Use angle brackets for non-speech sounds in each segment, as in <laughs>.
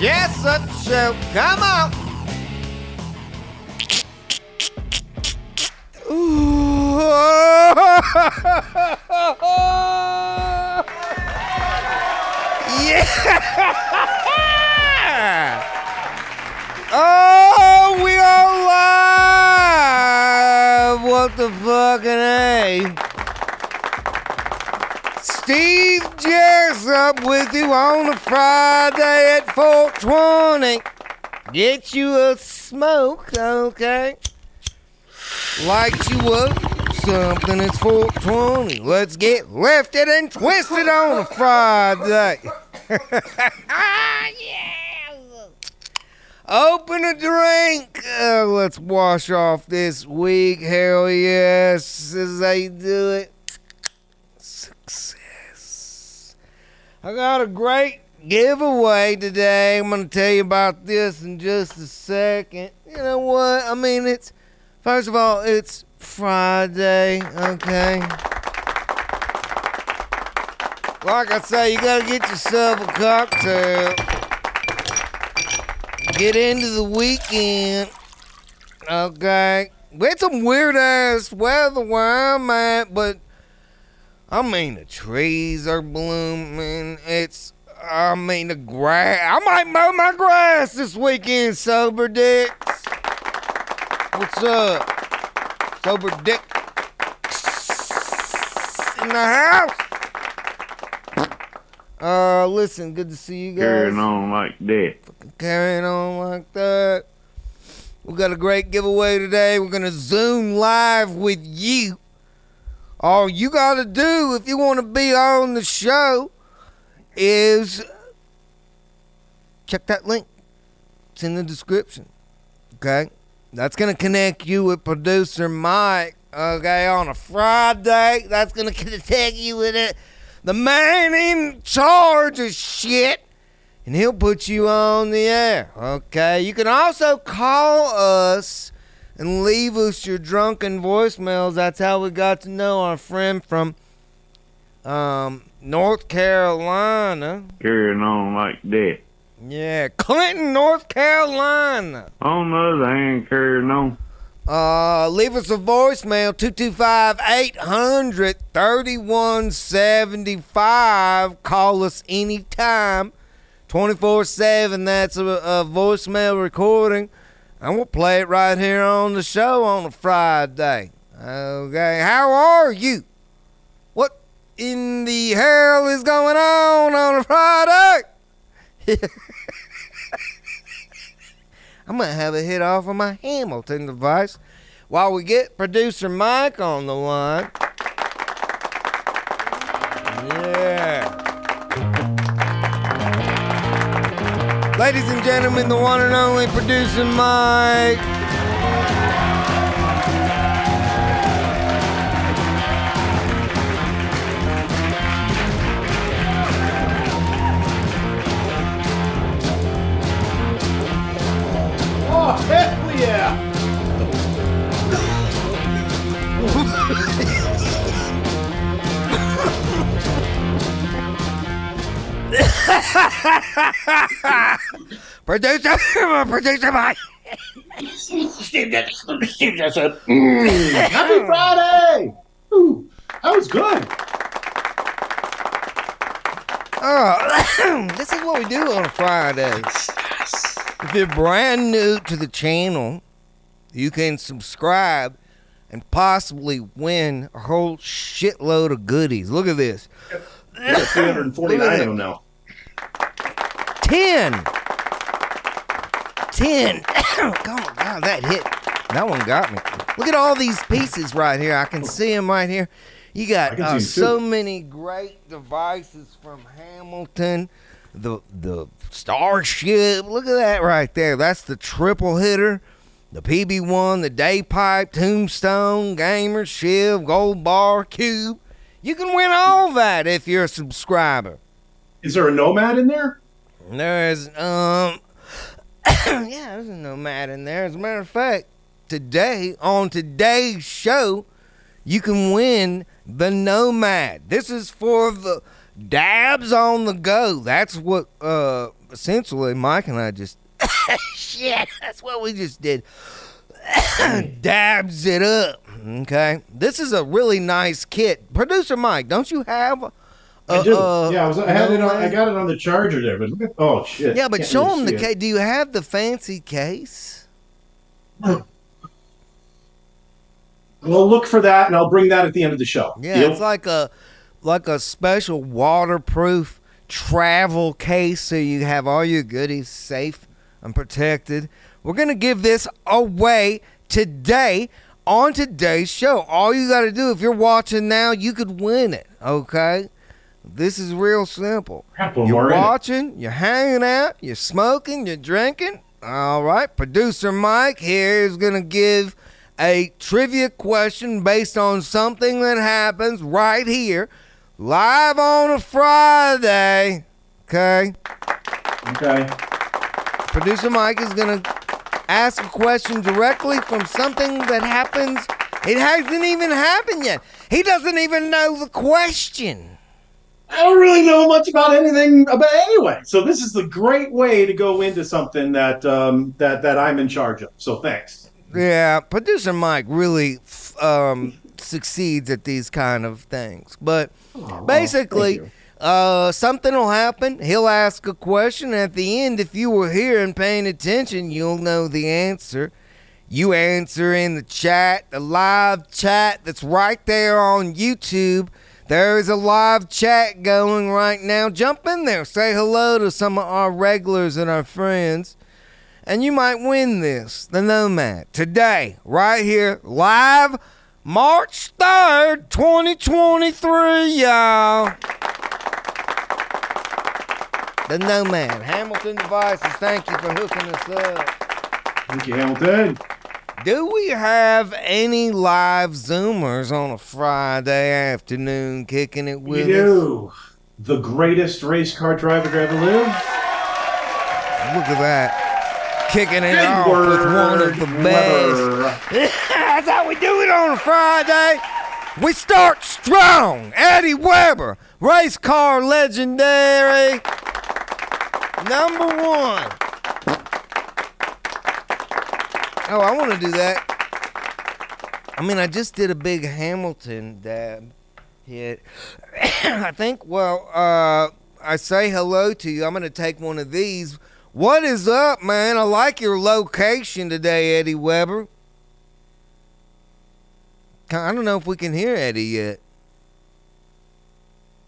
Jessup Show. Come on. <laughs> Yeah. <laughs> Oh, we are live! What the fucking A? Steve Jessup with you on a Friday at 420. Get you a smoke, okay? Light you up something, it's 420. Let's get lifted and twisted on a Friday. <laughs> yeah! Open a drink. Uh, let's wash off this week. Hell yes. How you do it. I got a great giveaway today. I'm going to tell you about this in just a second. You know what? I mean, it's, first of all, it's Friday, okay? Like I say, you got to get yourself a cocktail get into the weekend. Okay. We had some weird ass weather where I'm at, but I mean the trees are blooming. It's I mean the grass. I might mow my grass this weekend, sober dicks. What's up? Sober dick in the house. Uh, listen, good to see you guys. Carrying on like that. Carrying on like that. We got a great giveaway today. We're gonna Zoom live with you. All you gotta do if you want to be on the show is check that link. It's in the description. Okay, that's gonna connect you with producer Mike. Okay, on a Friday, that's gonna <laughs> connect you with it the man in charge of shit, and he'll put you on the air. Okay. You can also call us and leave us your drunken voicemails. That's how we got to know our friend from um, North Carolina. Carrying on like that. Yeah, Clinton, North Carolina. On the other hand, carrying on. Uh, leave us a voicemail 225 800 3175. Call us anytime 24 7. That's a, a voicemail recording. And we'll play it right here on the show on a Friday. Okay, how are you? What in the hell is going on on a Friday? <laughs> I'm gonna have a hit off of my Hamilton device while we get producer Mike on the line. Yeah. Ladies and gentlemen, the one and only producer Mike. Oh, hell yeah! <laughs> Producer, <laughs> producer Mike. Steve Jessup. Steve Jessup. Mm, happy Friday! Ooh, that was good. Oh, <coughs> this is what we do on a Friday. If you're brand new to the channel, you can subscribe and possibly win a whole shitload of goodies. Look at this. We got 349 of them now. 10. 10. <coughs> oh, my God, that hit. That one got me. Look at all these pieces right here. I can see them right here. You got uh, so many great devices from Hamilton. the the Starship. Look at that right there. That's the triple hitter. The PB1, the Day Pipe, Tombstone, Gamer, Shiv, Gold Bar, Cube. You can win all that if you're a subscriber. Is there a nomad in there? There's um <coughs> yeah, there's a nomad in there. As a matter of fact, today on today's show, you can win the nomad. This is for the dabs on the go. That's what uh essentially Mike and I just <coughs> shit. That's what we just did. <coughs> dabs it up. Okay, this is a really nice kit. Producer Mike, don't you have? A, I do. uh, yeah, I, was, I had it on. I got it on the charger there, but look at, oh shit. Yeah, but Can't show really them the case. Do you have the fancy case? <clears throat> Well, look for that, and I'll bring that at the end of the show. Yeah, Deal? it's like a like a special waterproof travel case, so you have all your goodies safe and protected. We're gonna give this away today on today's show. All you got to do, if you're watching now, you could win it. Okay, this is real simple. You're more in it. watching, you're hanging out, you're smoking, you're drinking. All right, producer Mike here is to give a trivia question based on something that happens right here, live on a Friday. Okay, Okay. producer Mike is to ask a question directly from something that happens. It hasn't even happened yet. He doesn't even know the question. I don't really know much about anything about anyway. So this is the great way to go into something that um, that that I'm in charge of. So thanks. Yeah, producer Mike really um, succeeds at these kind of things. But Oh, basically, uh, something will happen. He'll ask a question. At the end, if you were here and paying attention, you'll know the answer. You answer in the chat, the live chat that's right there on YouTube. There is a live chat going right now. Jump in there, say hello to some of our regulars and our friends and you might win this, the Nomad, today, right here, live, March 3rd, 2023, y'all. The Nomad, Hamilton Devices, thank you for hooking us up. Thank you, Hamilton. Do we have any live Zoomers on a Friday afternoon kicking it with us? do. The greatest race car driver to ever live. Look at that. Kicking it off with one of the best. <laughs> That's how we do it on a Friday. We start strong. Eddie Weber, race car legendary. Number one. Oh, I want to do that. I mean, I just did a big Hamilton dab hit. <coughs> I think, well, uh, I say hello to you. I'm going to take one of these. What is up, man? I like your location today, Eddie Weber. I don't know if we can hear Eddie yet.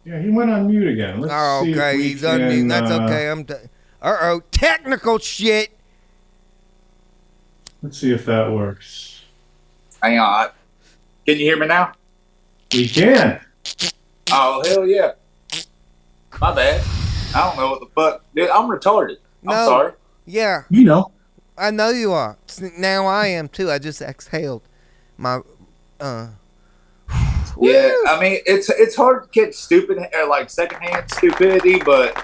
Yeah, he went on mute again. Let's Oh, see if okay, we he's unmuted. can, That's uh, okay. I'm. T- uh oh, technical shit. Let's see if that works. Hang on. Can you hear me now? We can. Oh hell yeah. My bad. I don't know what the fuck. Dude, I'm retarded. I'm sorry. Yeah, You know. I know you are. Now I am too. I just exhaled my. Uh. Yeah, I mean it's it's hard to get stupid or like secondhand stupidity, but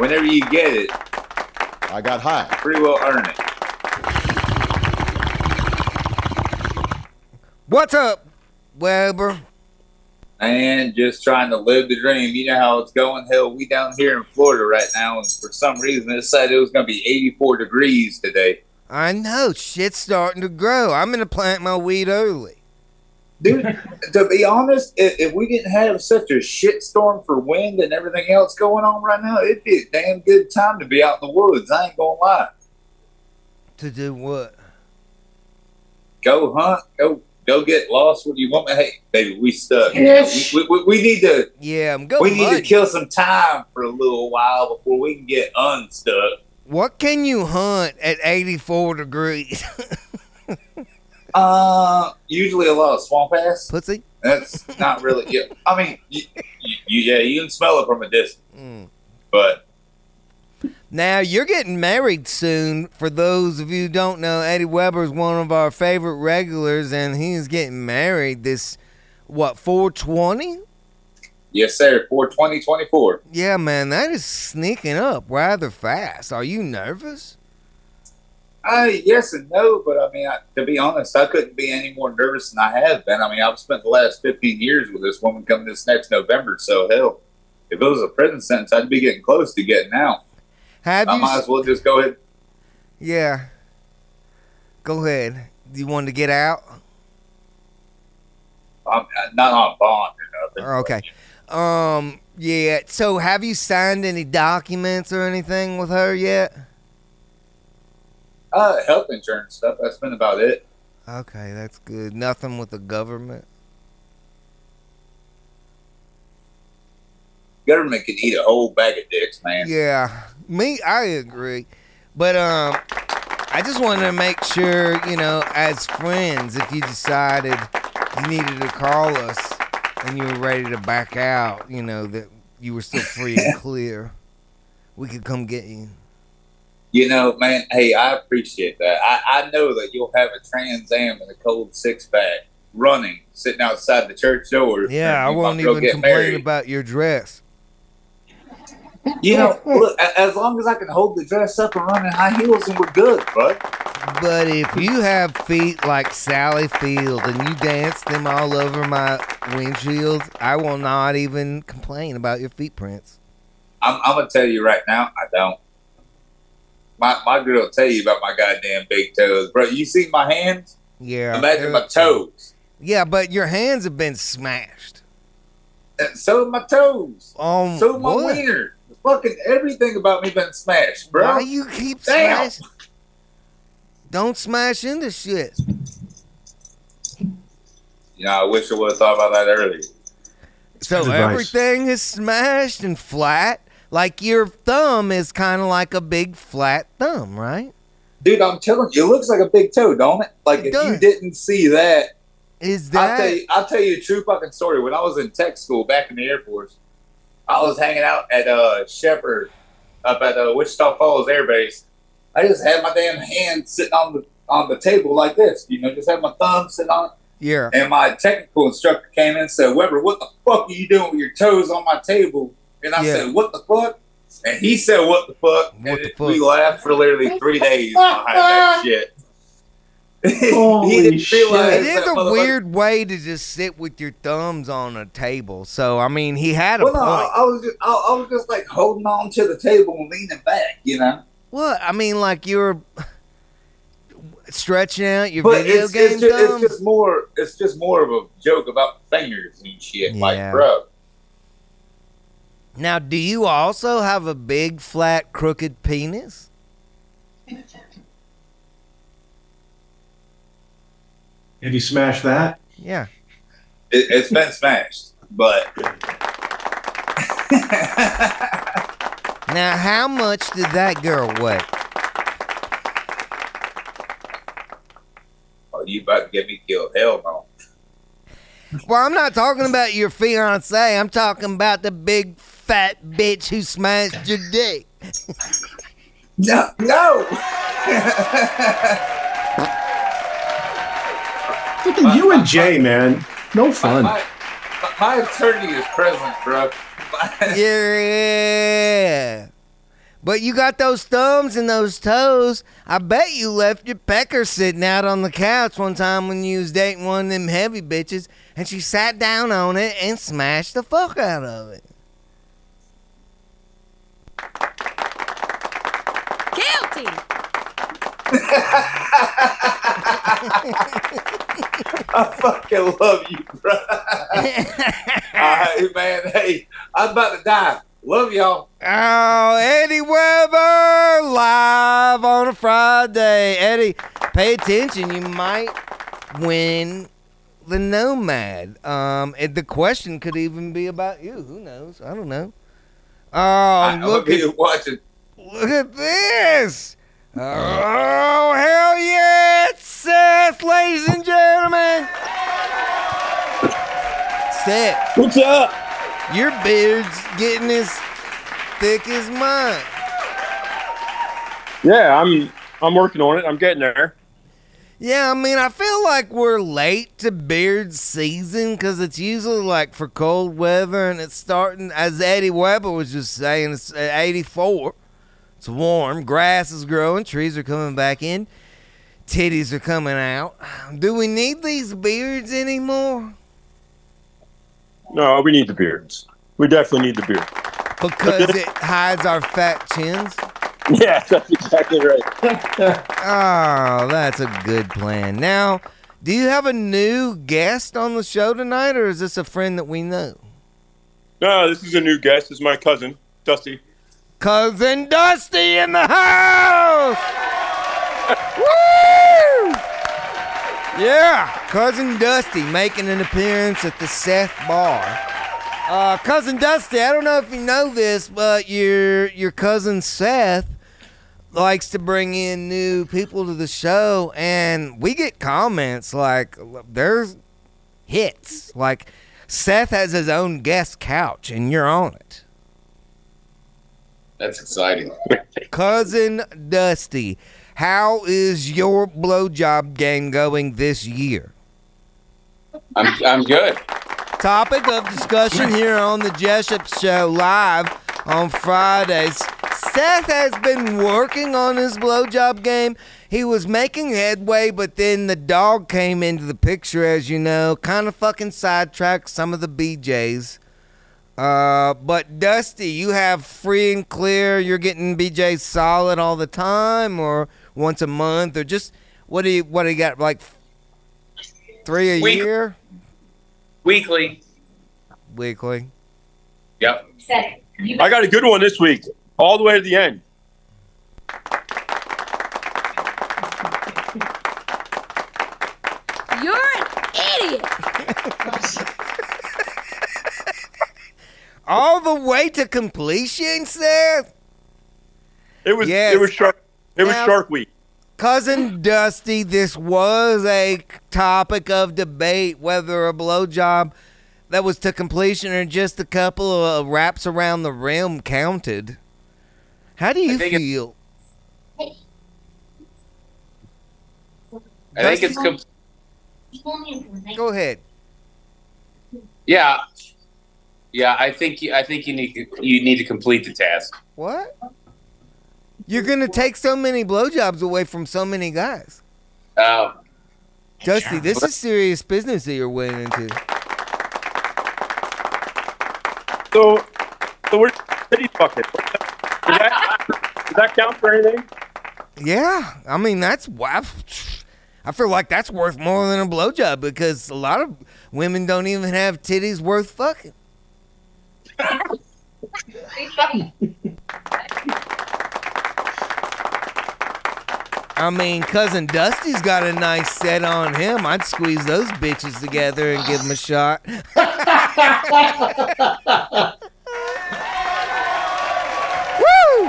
whenever you get it, I got high. you pretty well earn it. What's up, Weber? And just trying to live the dream. You know how it's going. Hell, we down here in Florida right now, and for some reason it said it was gonna be 84 degrees today. I know shit's starting to grow. I'm gonna plant my weed early. Dude, to be honest, if, if we didn't have such a shitstorm for wind and everything else going on right now, it'd be a damn good time to be out in the woods. I ain't gonna lie. To do what? Go hunt, go go get lost. What do you want me? Hey, baby, we stuck. Yes. We, we, we need to Yeah, I'm going. we need to kill some time for a little while before we can get unstuck. What can you hunt at 84 degrees? <laughs> Uh, usually a lot of swamp ass. Pussy. That's not really. Yeah, I mean, you, you, yeah, you can smell it from a distance, Mm. but Now you're getting married soon. For those of you who don't know, Eddie Weber is one of our favorite regulars, and he's getting married this what 420? Yes, sir. For 2024. Yeah, man, that is sneaking up rather fast. Are you nervous? I yes and no, but I mean, I, to be honest, I couldn't be any more nervous than I have been. I mean, I've spent the last 15 years with this woman coming this next November, so hell, if it was a prison sentence, I'd be getting close to getting out. Have I you? might as well just go ahead. Yeah. Go ahead. Do you want to get out? I'm not on bond or nothing. Okay. Um. Yeah. So, have you signed any documents or anything with her yet? Uh, health insurance stuff. That's been about it. Okay, that's good. Nothing with the government. Government could eat a whole bag of dicks, man. Yeah, me, I agree. But um, I just wanted to make sure, you know, as friends, if you decided you needed to call us and you were ready to back out, you know, that you were still free and <laughs> clear, we could come get you. You know, man. Hey, I appreciate that. I, I know that you'll have a Trans Am and a cold six pack running, sitting outside the church door. Yeah, I won't even complain married. about your dress. You know, look, as long as I can hold the dress up and run in high heels, and we're good, bud. But if you have feet like Sally Field and you dance them all over my windshield, I will not even complain about your feet prints. I'm, I'm gonna tell you right now, I don't. My my girl tell you about my goddamn big toes, bro. You see my hands? Yeah. Imagine my toes, Yeah, but your hands have been smashed. and so my toes, Um, so my what? wiener. Fucking everything about me been smashed, bro. Why you keep Damn. smashing? Don't smash into shit. You know, I wish I would have thought about that earlier. So everything is smashed and flat. Like your thumb is kind of like a big flat thumb, right? Dude, I'm telling you, it looks like a big toe, don't it? Like It if you didn't see that, Is I'll that tell you. I'll tell you a true fucking story. When I was in tech school back in the Air Force, I was hanging out at uh Sheppard up at uh, Wichita Falls Air Base. I just had my damn hand sitting on the on the table like this, you know, just had my thumb sitting on it. yeah? And my technical instructor came in and said, Weber, what the fuck are you doing with your toes on my table? And I Yeah. said, What the fuck? And he said, What the fuck? What and the fuck? we laughed for literally three days behind that shit. <laughs> Holy shit. It is a weird way to just sit with your thumbs on a table. So I mean, he had a Well, no, I, point. I was just, I, I was just like holding on to the table and leaning back, you know. What? I mean, like you're stretching out your But video it's, game it's, just, it's just more. It's just more of a joke about fingers and shit. Yeah. Like, bro, Now, do you also have a big, flat, crooked penis? Have you smashed that? Yeah. it, it's been smashed, but <laughs> Now, how much did that girl weigh? oh, you about to get me killed? Hell no. Well, I'm not talking about your fiance. I'm talking about the big, fat bitch who smashed your dick. No, no. Look at you and Jay, man. No my, fun. my, my attorney is present, bro. <laughs> Yeah. But you got those thumbs and those toes. I bet you left your pecker sitting out on the couch one time when you was dating one of them heavy bitches, and she sat down on it and smashed the fuck out of it. Guilty. <laughs> I fucking love you, bro. <laughs> All right, man. Hey, I'm about to die. Love y'all. Oh, Eddie Weber live on a Friday. Eddie, pay attention. You might win the Nomad. Um, and the question could even be about you. Who knows? I don't know. Oh, I'm look gonna at watching. look at this. Oh, hell yeah, it's Seth, ladies and gentlemen. Seth, What's up? your beard's getting as thick as mine. Yeah, I'm I'm working on it. I'm getting there. Yeah, I mean, I feel like we're late to beard season because it's usually like for cold weather and it's starting, as Eddie Weber was just saying, it's uh, 84. It's warm, grass is growing, trees are coming back in, titties are coming out. Do we need these beards anymore? No, we need the beards. We definitely need the beard. Because it hides our fat chins? <laughs> Yeah, that's exactly right. <laughs> Oh, that's a good plan. Now, do you have a new guest on the show tonight, or is this a friend that we know? No, this is a new guest. It's my cousin, Dusty. Cousin Dusty in the house! <laughs> Woo! Yeah, Cousin Dusty making an appearance at the Seth Bar. Uh, cousin Dusty, I don't know if you know this, but your your cousin Seth likes to bring in new people to the show, and we get comments like there's hits. Like Seth has his own guest couch, and you're on it. That's exciting. Cousin Dusty, how is your blowjob game going this year? I'm I'm good. Topic of discussion here on the Jessup Show live on Fridays. Seth has been working on his blowjob game. He was making headway, but then the dog came into the picture, as you know, kind of fucking sidetracked some of the BJs. Uh, but Dusty, you have free and clear. You're getting BJs solid all the time, or once a month, or just what do you what do you got? Like three a year, Weekly. weekly. Yep. I got a good one this week, all the way to the end. You're an idiot. <laughs> All the way to completion, Seth. It was Yes. it was shark it was Now- Shark Week. Cousin Dusty, this was a topic of debate whether a blowjob that was to completion or just a couple of uh, wraps around the rim counted. How do you feel? I think it's com- Go ahead. yeah, yeah. I think you, I think you need you need to complete the task. What? You're gonna take so many blowjobs away from so many guys. Um, Dusty, this is serious business that you're wading into. So, so where's the city bucket? Does that, does that count for anything? Yeah, I mean that's why I feel like that's worth more than a blowjob because a lot of women don't even have titties worth fucking. <laughs> I mean, cousin Dusty's got a nice set on him. I'd squeeze those bitches together and give him a shot. <laughs>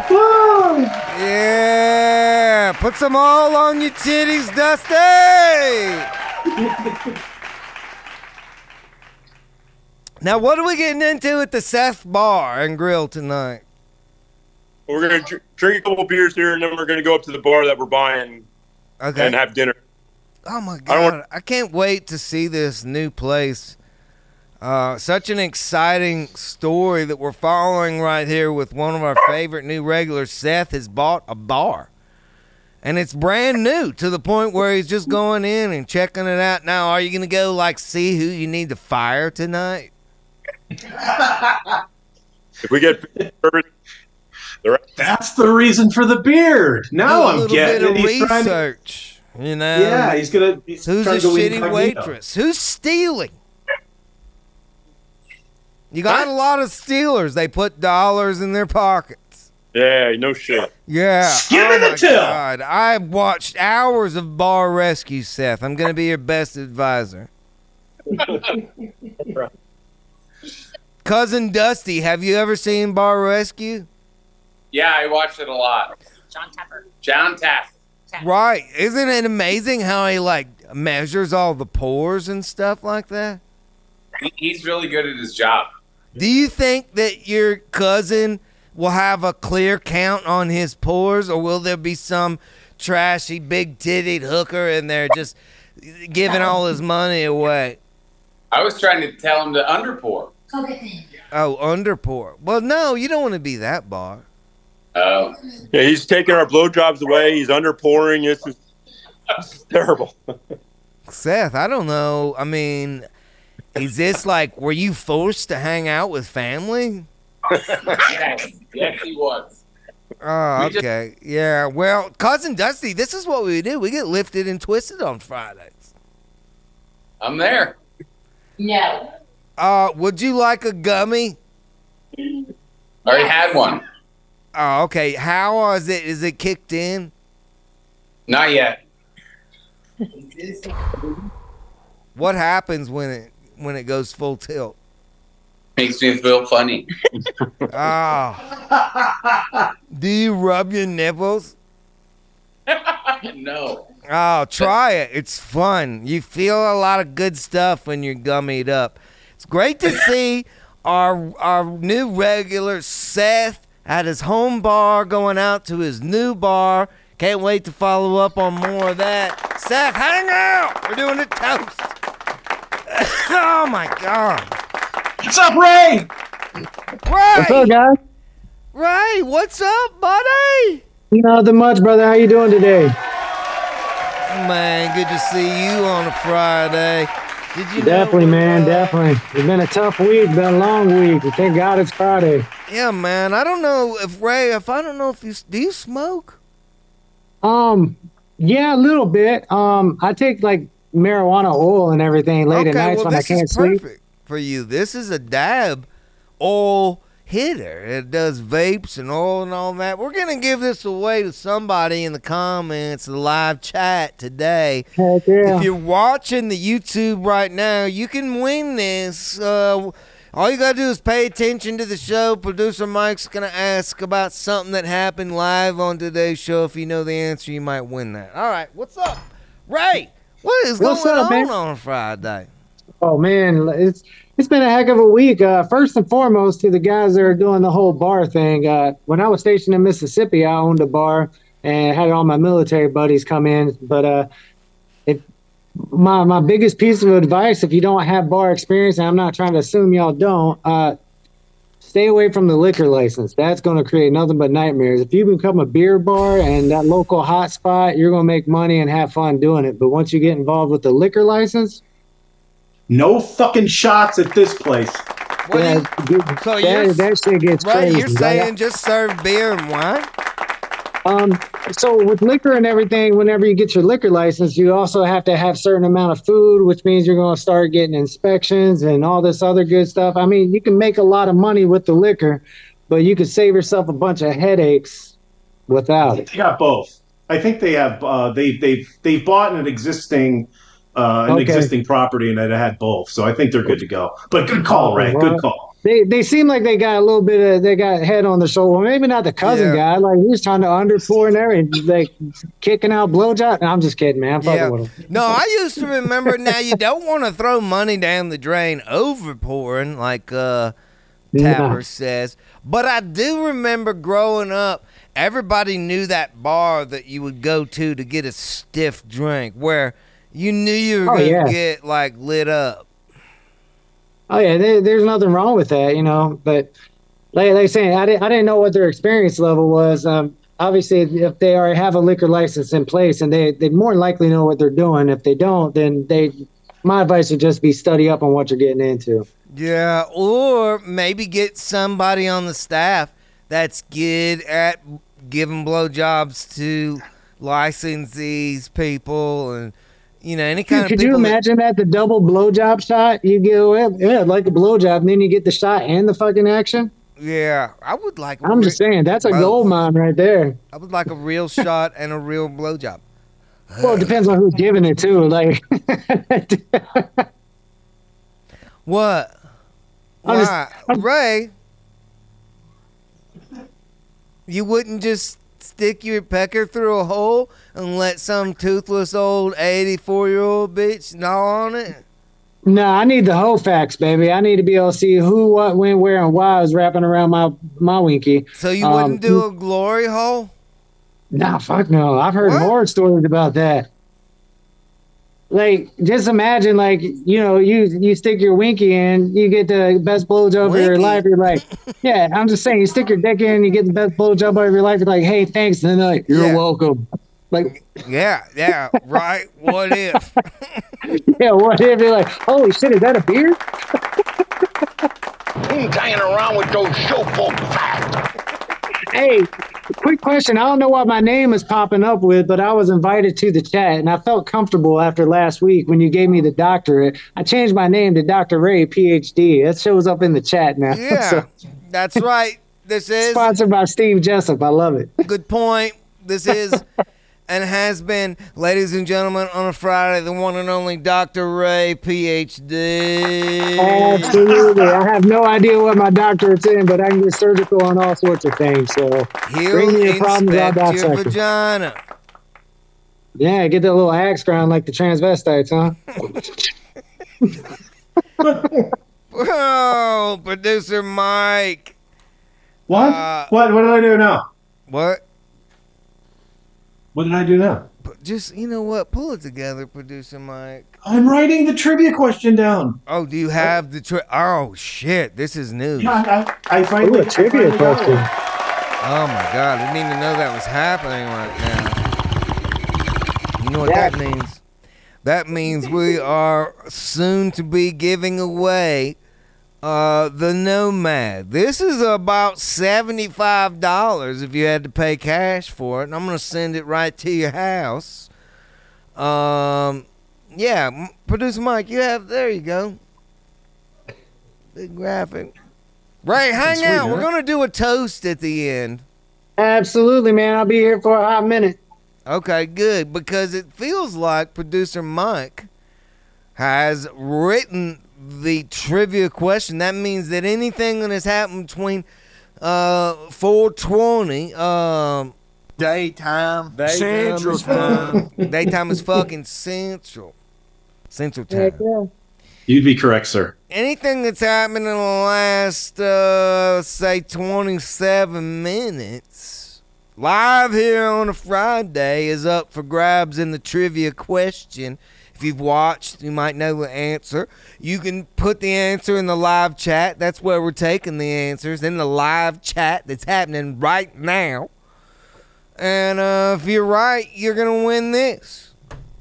Woo! Yeah, put some all on your titties, Dusty. now, what are we getting into at the Seth Bar and Grill tonight? We're gonna dr- drink a couple beers here, and then we're gonna go up to the bar that we're buying Okay. and have dinner. Oh my I god, want- I can't wait to see this new place. Uh, such an exciting story that we're following right here with one of our favorite new regulars. Seth has bought a bar, and it's brand new to the point where he's just going in and checking it out. Now, are you gonna go like see who you need to fire tonight? If we get <laughs> service, That's the reason for the beard. Now Do a I'm getting bit it. of He's trying to, research. You know, yeah, he's gonna. He's Who's a to go shitty waitress? Who's stealing? You got a lot of stealers. They put dollars in their pockets. yeah, no shit. Yeah. Give oh me the my tip. God. I've watched hours of bar rescue, Seth. I'm going to be your best advisor. <laughs> Cousin Dusty, have you ever seen Bar Rescue? Yeah, I watched it a lot. John Taffer. John Taft. Right. Isn't it amazing how he like measures all the pores and stuff like that? He's really good at his job. Do you think that your cousin will have a clear count on his pores, or will there be some trashy, big titted hooker in there just giving all his money away? I was trying to tell him to underpour. Oh, underpour. Well, no, you don't want to be that bar. Oh, Yeah, he's taking our blowjobs away. He's underpouring. It's just it's terrible. Seth, I don't know. I mean, is this like, were you forced to hang out with family? yes, yes, he was. Oh, We just- okay. yeah. Well, cousin Dusty, this is what we do. We get lifted and twisted on Fridays. I'm there. No. Uh, would you like a gummy? I already had one. Oh, okay. How is it? Is it kicked in? Not yet. What happens when it when it goes full tilt? Makes me feel funny. <laughs> Ah. Do you rub your nipples? no. Oh, try it. It's fun. You feel a lot of good stuff when you're gummied up. It's great to <laughs> see our our new regular Seth at his home bar going out to his new bar. Can't wait to follow up on more of that. Seth, hang out. We're doing a toast. <coughs> oh my god. What's up, Ray? Ray, What's up, guys? Ray, what's up, buddy? Nothing much, brother. How you doing today? Man, good to see you on a Friday. Did you Definitely, it man. was- Definitely. It's been a tough week. Been a long week. Thank God it's Friday. Yeah, man. I don't know if Ray, if I don't know if you do you smoke? Um, yeah, a little bit. Um, I take like marijuana oil and everything late at nights well, when I can't is sleep. for you. This is a dab oil hitter. It does vapes and oil and all that. We're gonna give this away to somebody in the comments, the live chat today. Yeah. If you're watching the YouTube right now, you can win this. Uh, all you gotta do is pay attention to the show. Producer Mike's gonna ask about something that happened live on today's show. If you know the answer, you might win that. All right, what's up, Ray? What is What's going up, on man? on a Friday? Oh man, it's it's been a heck of a week. Uh, first and foremost, to the guys that are doing the whole bar thing. Uh, when I was stationed in Mississippi, I owned a bar and had all my military buddies come in. But uh, if my my biggest piece of advice, if you don't have bar experience, and I'm not trying to assume y'all don't, uh, stay away from the liquor license. That's going to create nothing but nightmares. If you become a beer bar and that local hot spot, you're going to make money and have fun doing it. But once you get involved with the liquor license, No fucking shots at this place. What yeah, you, dude, so you're, that, that shit gets Ray, crazy. you're Like, saying just serve beer and wine? um, so with liquor and everything, whenever you get your liquor license, you also have to have certain amount of food, which means you're going to start getting inspections and all this other good stuff. I mean, you can make a lot of money with the liquor, but you could save yourself a bunch of headaches without it. They got both. I think they have. Uh, they they've they've bought an existing uh, an Okay. existing property and it had both. So I think they're good to go. But good call, Ray. Good call. They they seem like they got a little bit of they got head on the shoulder. Maybe not the cousin Yeah. guy. Like he's trying to underpour and everything, like kicking out blowjob. No, I'm just kidding, man. I'm fucking Yeah. with him. No, I used to remember. Now you don't <laughs> want to throw money down the drain over pouring, like uh, Taffer Nah. says. But I do remember growing up, everybody knew that bar that you would go to to get a stiff drink, where you knew you were Oh, gonna yeah. get like lit up. Oh yeah, there, there's nothing wrong with that, you know. But like like saying, I didn't I didn't know what their experience level was. Um, obviously, if they already have a liquor license in place, and they they more than likely know what they're doing. If they don't, then they my advice would just be study up on what you're getting into. Yeah, or maybe get somebody on the staff that's good at giving blowjobs to licensees, people, and you know any kind Dude, of could you people. that- imagine that the double blowjob shot? You go yeah, like a blowjob, and then you get the shot and the fucking action. yeah, I would like. I'm re- just saying, that's a gold mine right there. I would like a real shot and a real blowjob. Well, it depends on who's giving it to. Like, <laughs> What? I'm just- Ray? You wouldn't just stick your pecker through a hole and let some toothless old eighty-four-year-old bitch gnaw on it? No, I need the whole facts, baby. I need to be able to see who, what, when, where, and why I was wrapping around my my winky. So you Um, wouldn't do a glory hole? Nah, fuck no. I've heard What? horror stories about that. Like, just imagine, like, you know, you you stick your winky in, you get the best blowjob of your life. You're like, <laughs> yeah, I'm just saying, you stick your dick in, you get the best blowjob of your life. You're like, hey, thanks. And they're like, you're Yeah. welcome. Like, Yeah, yeah, right. What if? <laughs> yeah, what if you're like, holy shit, is that a beard? <laughs> ain't hanging around with those show folk fat. Hey, quick question. I don't know what my name is popping up with, but I was invited to the chat and I felt comfortable after last week when you gave me the doctorate. I changed my name to Dr. Ray, PhD. That shows up in the chat now. <laughs> Yeah, So, that's right. This is sponsored by Steve Jessup. I love it. good point. This is <laughs> and has been, ladies and gentlemen, on a Friday, the one and only Dr. Ray, PhD. Absolutely. I have no idea what my doctorate's in, but I can get surgical on all sorts of things. So, He'll Bring me your problems, I'll inspect your dissect 'em. vagina. yeah, get that little axe ground like the transvestites, huh? <laughs> Oh, producer Mike. What? Uh, what? What did I do now? What? What did I do now? Just, you know what? Pull it together, producer Mike. I'm writing the trivia question down. Oh, do you have the tri- Oh, shit. This is news. Yeah, I, I finally. Ooh, a trivia finally question. Oh my god, I didn't even know that was happening right now. You know what Yeah. that means? That means we are soon to be giving away uh, the Nomad. This is about $75 if you had to pay cash for it, and I'm going to send it right to your house. Um, yeah, producer Mike, you have, there you go. Big graphic. Ray, hang Sweet, out. huh? We're going to do a toast at the end. Absolutely, man. I'll be here for a hot minute. Okay, good. Because it feels like producer Mike has written the trivia question. That means that anything that has happened between uh 420 um Daytime. Central time. <laughs> Daytime is fucking central. Central time. You'd be correct, sir. Anything that's happened in the last uh say 27 minutes live here on a Friday is up for grabs in the trivia question. If you've watched, you might know the answer. You can put the answer in the live chat. That's where we're taking the answers in the live chat that's happening right now. And uh, if you're right, you're gonna win this.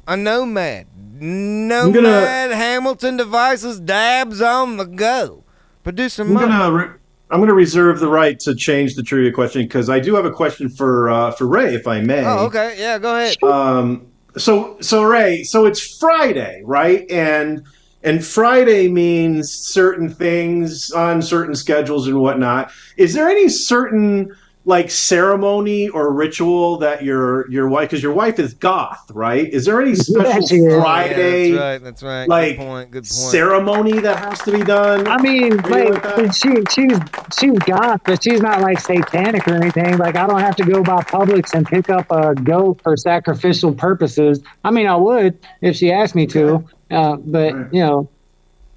A Nomad. Nomad gonna- Hamilton devices dabs on the go. Producer I'm gonna. Re- I'm gonna reserve the right to change the trivia question because I do have a question for uh, for Ray, if I may. Oh, okay. Yeah, go ahead. Um, so so Ray, so it's Friday, right? And and Friday means certain things on certain schedules and whatnot. Is there any certain like ceremony or ritual that your your wife because your wife is goth, right? Is there any special she. Friday Yeah, that's right. That's right. like, good point. Good point. ceremony that has to be done? I mean, Are you with like she she's she's goth, but she's not like satanic or anything. Like I don't have to go by Publix and pick up a goat for sacrificial purposes. I mean, I would if she asked me to, uh, but Right. you know,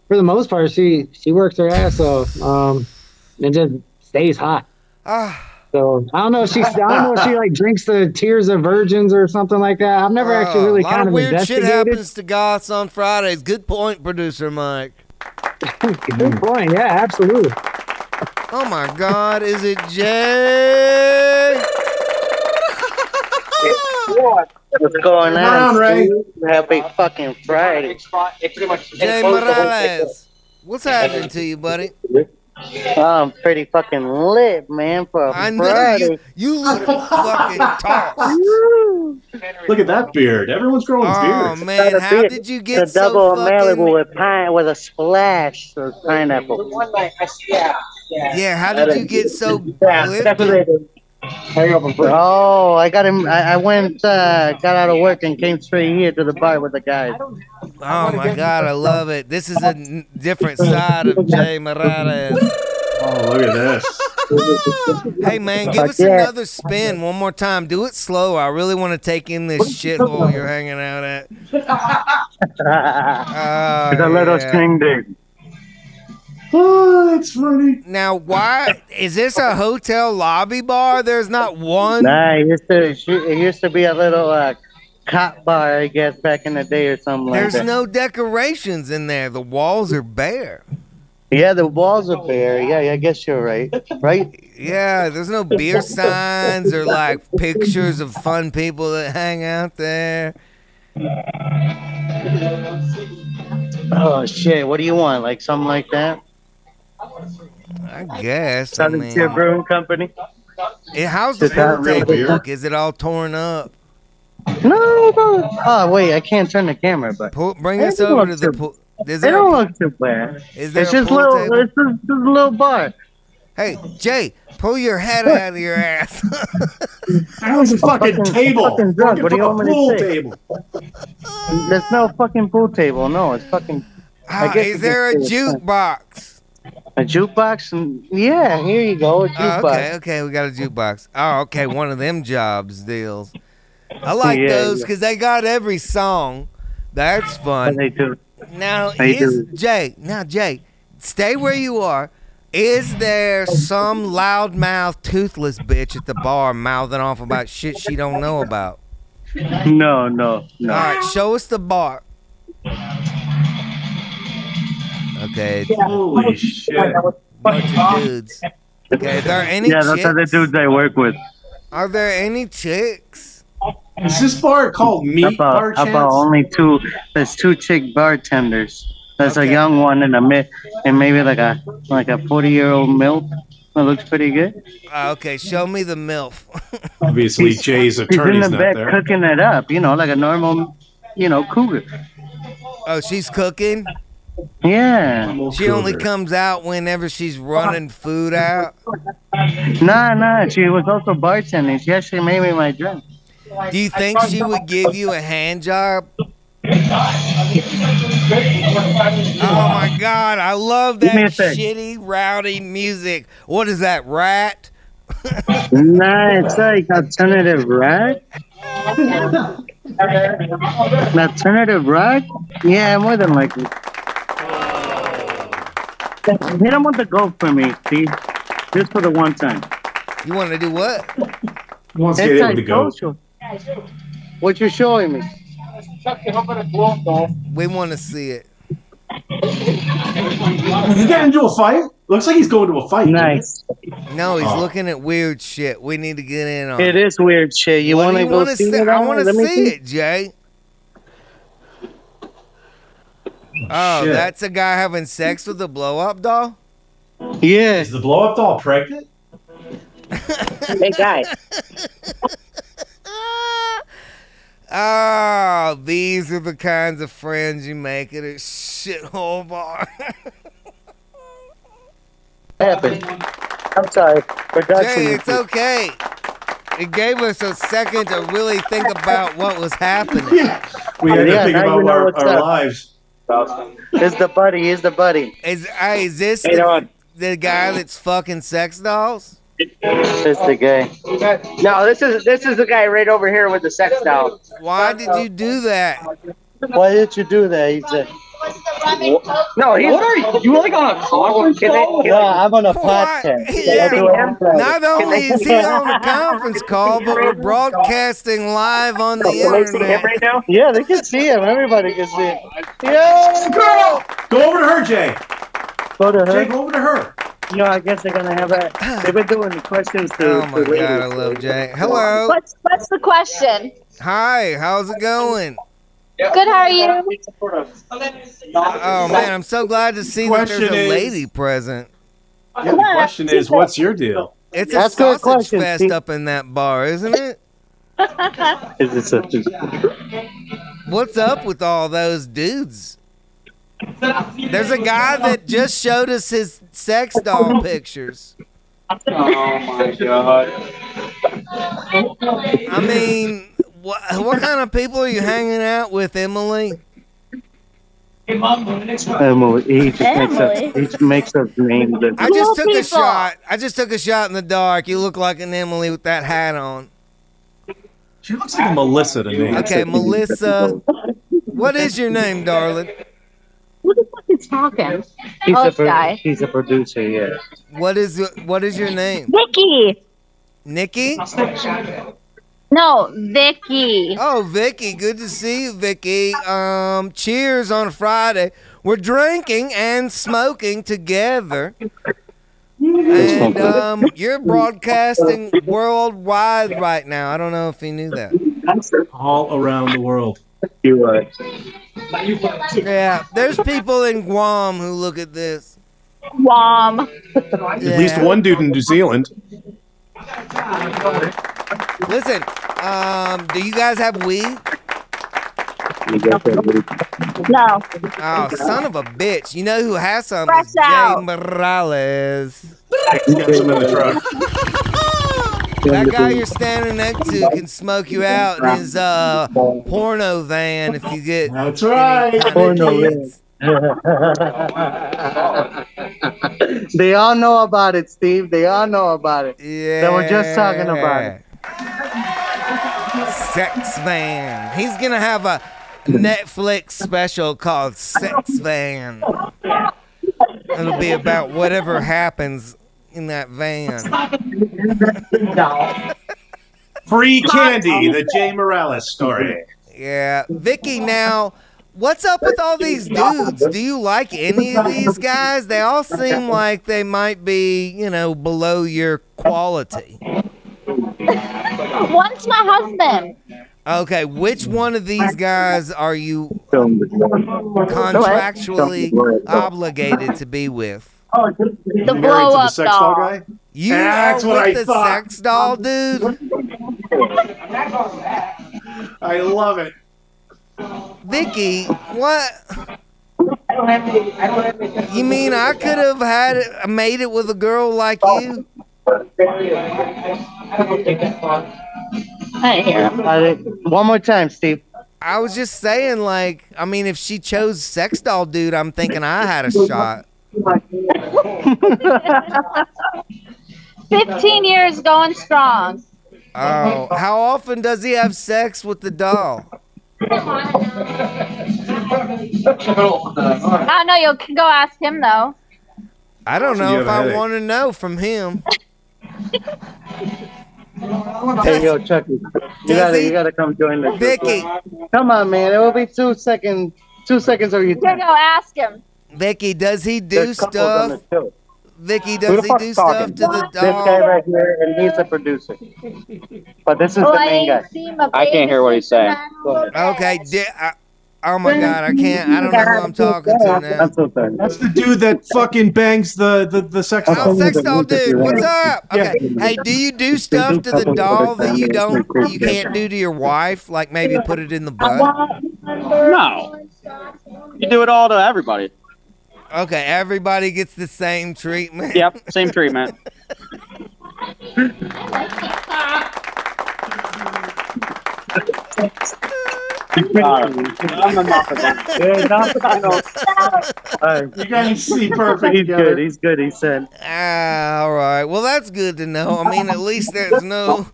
for the most part, she she works her ass off um, and just stays hot. Ah, So I don't know if she I don't know if she like drinks the tears of virgins or something like that. I've never actually oh, really a lot kind of of weird shit happens to goths on Fridays. Good point, producer Mike. <laughs> Good point. Yeah, absolutely. Oh my God, is it Jay? What's going Come on, on, Ray. Steve? Happy fucking Friday. Jay Morales. What's happening to you, buddy? I'm pretty fucking lit, man, for a I know Friday. you. You look <laughs> fucking tossed. Look at that beard. Everyone's growing Oh beards. man, a how beard. did you The get double so Malibu fucking? with pine with a splash of pineapple. Yeah, how did you get so Yeah, lifted? Oh, I got him. I, I went, uh, got out of work and came straight here to the bar with the guys. Oh my God, I love it. This is a n- different side of Jay Morales. Oh look at this. Hey man, give us another spin one more time. Do it slow. I really want to take in this shithole you're hanging out at. <laughs> Oh, It's a little yeah. shindig. Oh, that's funny. Now, why is this a hotel lobby bar? There's not one. Nah, it used to it used to be a little uh, cop bar, I guess, back in the day or something like There's that. no decorations in there. The walls are bare. Yeah, the walls are bare. Yeah, yeah, I guess you're right. Right? Yeah, there's no beer signs or like pictures of fun people that hang out there. Oh shit! What do you want? Like something like that? I guess. I Southern mean, Tier Brewing Company. eh, how's the Is that pool real table beer? look? Is it all torn up? No, no. Oh wait, I can't turn the camera, but Pull, bring It us don't over look to the too- pool. Is it there don't a, look too bad. is there It's a just pool little. table? It's just, just a little bar. Hey, Jay, pull your head out of your ass. <laughs> That was a fucking, Fucking- table. fucking drunk. What do you want me to pool say? table. There's no fucking pool table. No, it's fucking Ah, guess is there a could say jukebox? A jukebox. And yeah, here you go, a Oh, jukebox. okay, okay, we got a jukebox. Oh, okay, one of them jobs deals. I <laughs> like Yeah, those yeah. because they got every song. That's fun. they do. Now, they is do. Jay? Now, Jay, stay where you are. Is there some loudmouth, toothless bitch at the bar mouthing off about shit she don't know about? No, no, no. All right, show us the bar. Okay, it's a Holy shit. bunch of dudes. Okay, are there any yeah, those are the dudes I work with. Are there any chicks? Is this bar called Meat Bar About, Chance? about only two. There's two chick bartenders. There's Okay. a young one and a mid, and maybe like a like a 40 year old milf. That looks pretty good. Uh, okay, show me the MILF. <laughs> Obviously, He's- Jay's He's in attorney's the not bed there. cooking it up, you know, like a normal, you know, cougar. oh, she's cooking? Yeah. She only comes out whenever she's running food out. Nah, nah. She was also bartending. She actually made me my drink. Do you think she would give you a hand job? Oh my god, I love that shitty, rowdy music. What is that, rat? <laughs> Nah, it's like alternative rock. <laughs> alternative rock? Yeah, more than likely. Hit him with the goat for me, Steve. Just for the one time. You want to do what? He wants to get in with the goat. What you showing me? We want to see it. Did he get into a fight? Looks like he's going to a fight. Nice. No, he's Oh. looking at weird shit. We need to get in on it. It is weird shit. You want to go see see? it? I want to Let me see it, Jay. Oh, Shit. that's a guy having sex with a blow up doll? Yeah. Is the blow up doll pregnant? Hey guys, <laughs> Oh, these are the kinds of friends you make at a shithole bar. happened. I'm sorry. Production. Jay, it's okay. It gave us a second to really think about what was happening. Yeah. <laughs> We had Yeah, to think about our, what's our up. It's the buddy. He's the buddy. Is, hey, is this hey the, the guy that's fucking sex dolls? It's the guy. No, this is this is the guy right over here with the sex doll. Why did you do that? Why did you do that? He said. No, he's. What are you? You like on a conference call? No, I'm on a What? podcast. Yeah. I do on Not only is he on a conference call, but we're broadcasting live on the Can they see him internet. right now? Yeah, they can see him. Everybody can see him. Yeah, Girl! Go over to her, Jay. Go to Jay, go over to her. You know, I guess they're gonna have a. They've been doing the questions to. Oh my to ladies. god, I love Jay. Hello. What's what's the question? Hi, how's it going? Good, how are you? Oh man, I'm so glad to see that there's Question a is- lady present. Yeah, the question is, what's your deal? It's a That's a good sausage question, fest Steve. up in that bar, isn't it? <laughs> Is it such a- What's up with all those dudes? There's a guy that just showed us his sex doll <laughs> pictures. Oh my god. I mean, what, what kind of people are you hanging out with, Emily? Emily. He just makes Emily? up. He just makes up names. that- I just took a shot. I just took a shot in the dark. You look like an Emily with that hat on. She looks like a Melissa to me. Okay, <laughs> Melissa. What is your name, darling? Who the fuck is talking? He's Oh, a pro- guy. he's a producer. Yeah. What is what is your name? Vicky. Nikki? No, Vicky. Oh, Vicky, good to see you, Vicky. Um, cheers on Friday. We're drinking and smoking together. And um, you're broadcasting worldwide right now. I don't know if you knew that. All around the world. You are. Yeah, there's people in Guam who look at this. Guam. At least one dude in New Zealand. Listen, um, do you guys have weed? No. Oh, son of a bitch. You know who has some? Fresh Jay out. Morales. He's got some in the truck. That guy you're standing next to can smoke you out in his uh, porno van if you get. That's right. Porno hits. <laughs> they all know about it, Steve. They all know about it. Yeah. They were just talking about it. Sex van. He's gonna have a Netflix special called Sex Van. It'll be about whatever happens in that van. <laughs> Free candy, the Jay Morales story. Yeah, Vicky. Now, what's up with all these dudes? Do you like any of these guys? They all seem like they might be, you know, below your quality. One's my husband. Okay, which one of these guys are you contractually obligated to be with? The Married to blow the up sex doll doll. guy? You That's are what with I the thought. sex doll dude? <laughs> I love it. Vicky, what? You mean I could have had it, made it with a girl like you? I hear him. I One more time, Steve. I was just saying, like, I mean, if she chose sex doll dude, I'm thinking I had a shot. 15 years going strong. Oh, how often does he have sex with the doll? I don't know. You can go ask him though. I don't know if have a I headache. want to know from him. Hey, yo, Chucky. You Does gotta, you gotta come join the Vicky, Come on, man. It will be two seconds. Two seconds or you. You go ask him. Vicky, does he do There's stuff? the. Vicky, does he fuck's do stuff talking? to the This guy right here, and he's a producer. But this is the main guy. I can't hear what he's saying. Okay, di- I, oh my God, I can't. I don't know who I'm talking to now. I'm. That's the dude that fucking bangs the, the, the sex Oh, doll. sex doll dude, what's up? Okay, hey, do you do stuff to the doll that you don't, you can't do to your wife? Like maybe put it in the butt? No. You do it all to everybody. Okay, everybody gets the same treatment. Yep, same treatment. <laughs> <laughs> I'm enough of them. Yeah, no, I know. All right. You guys see perfect He's together. good. He's good. He said. Ah, all right. Well, that's good to know. I mean, at least there's no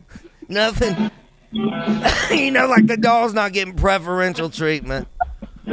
nothing. <laughs> you know, like the doll's not getting preferential treatment. <laughs>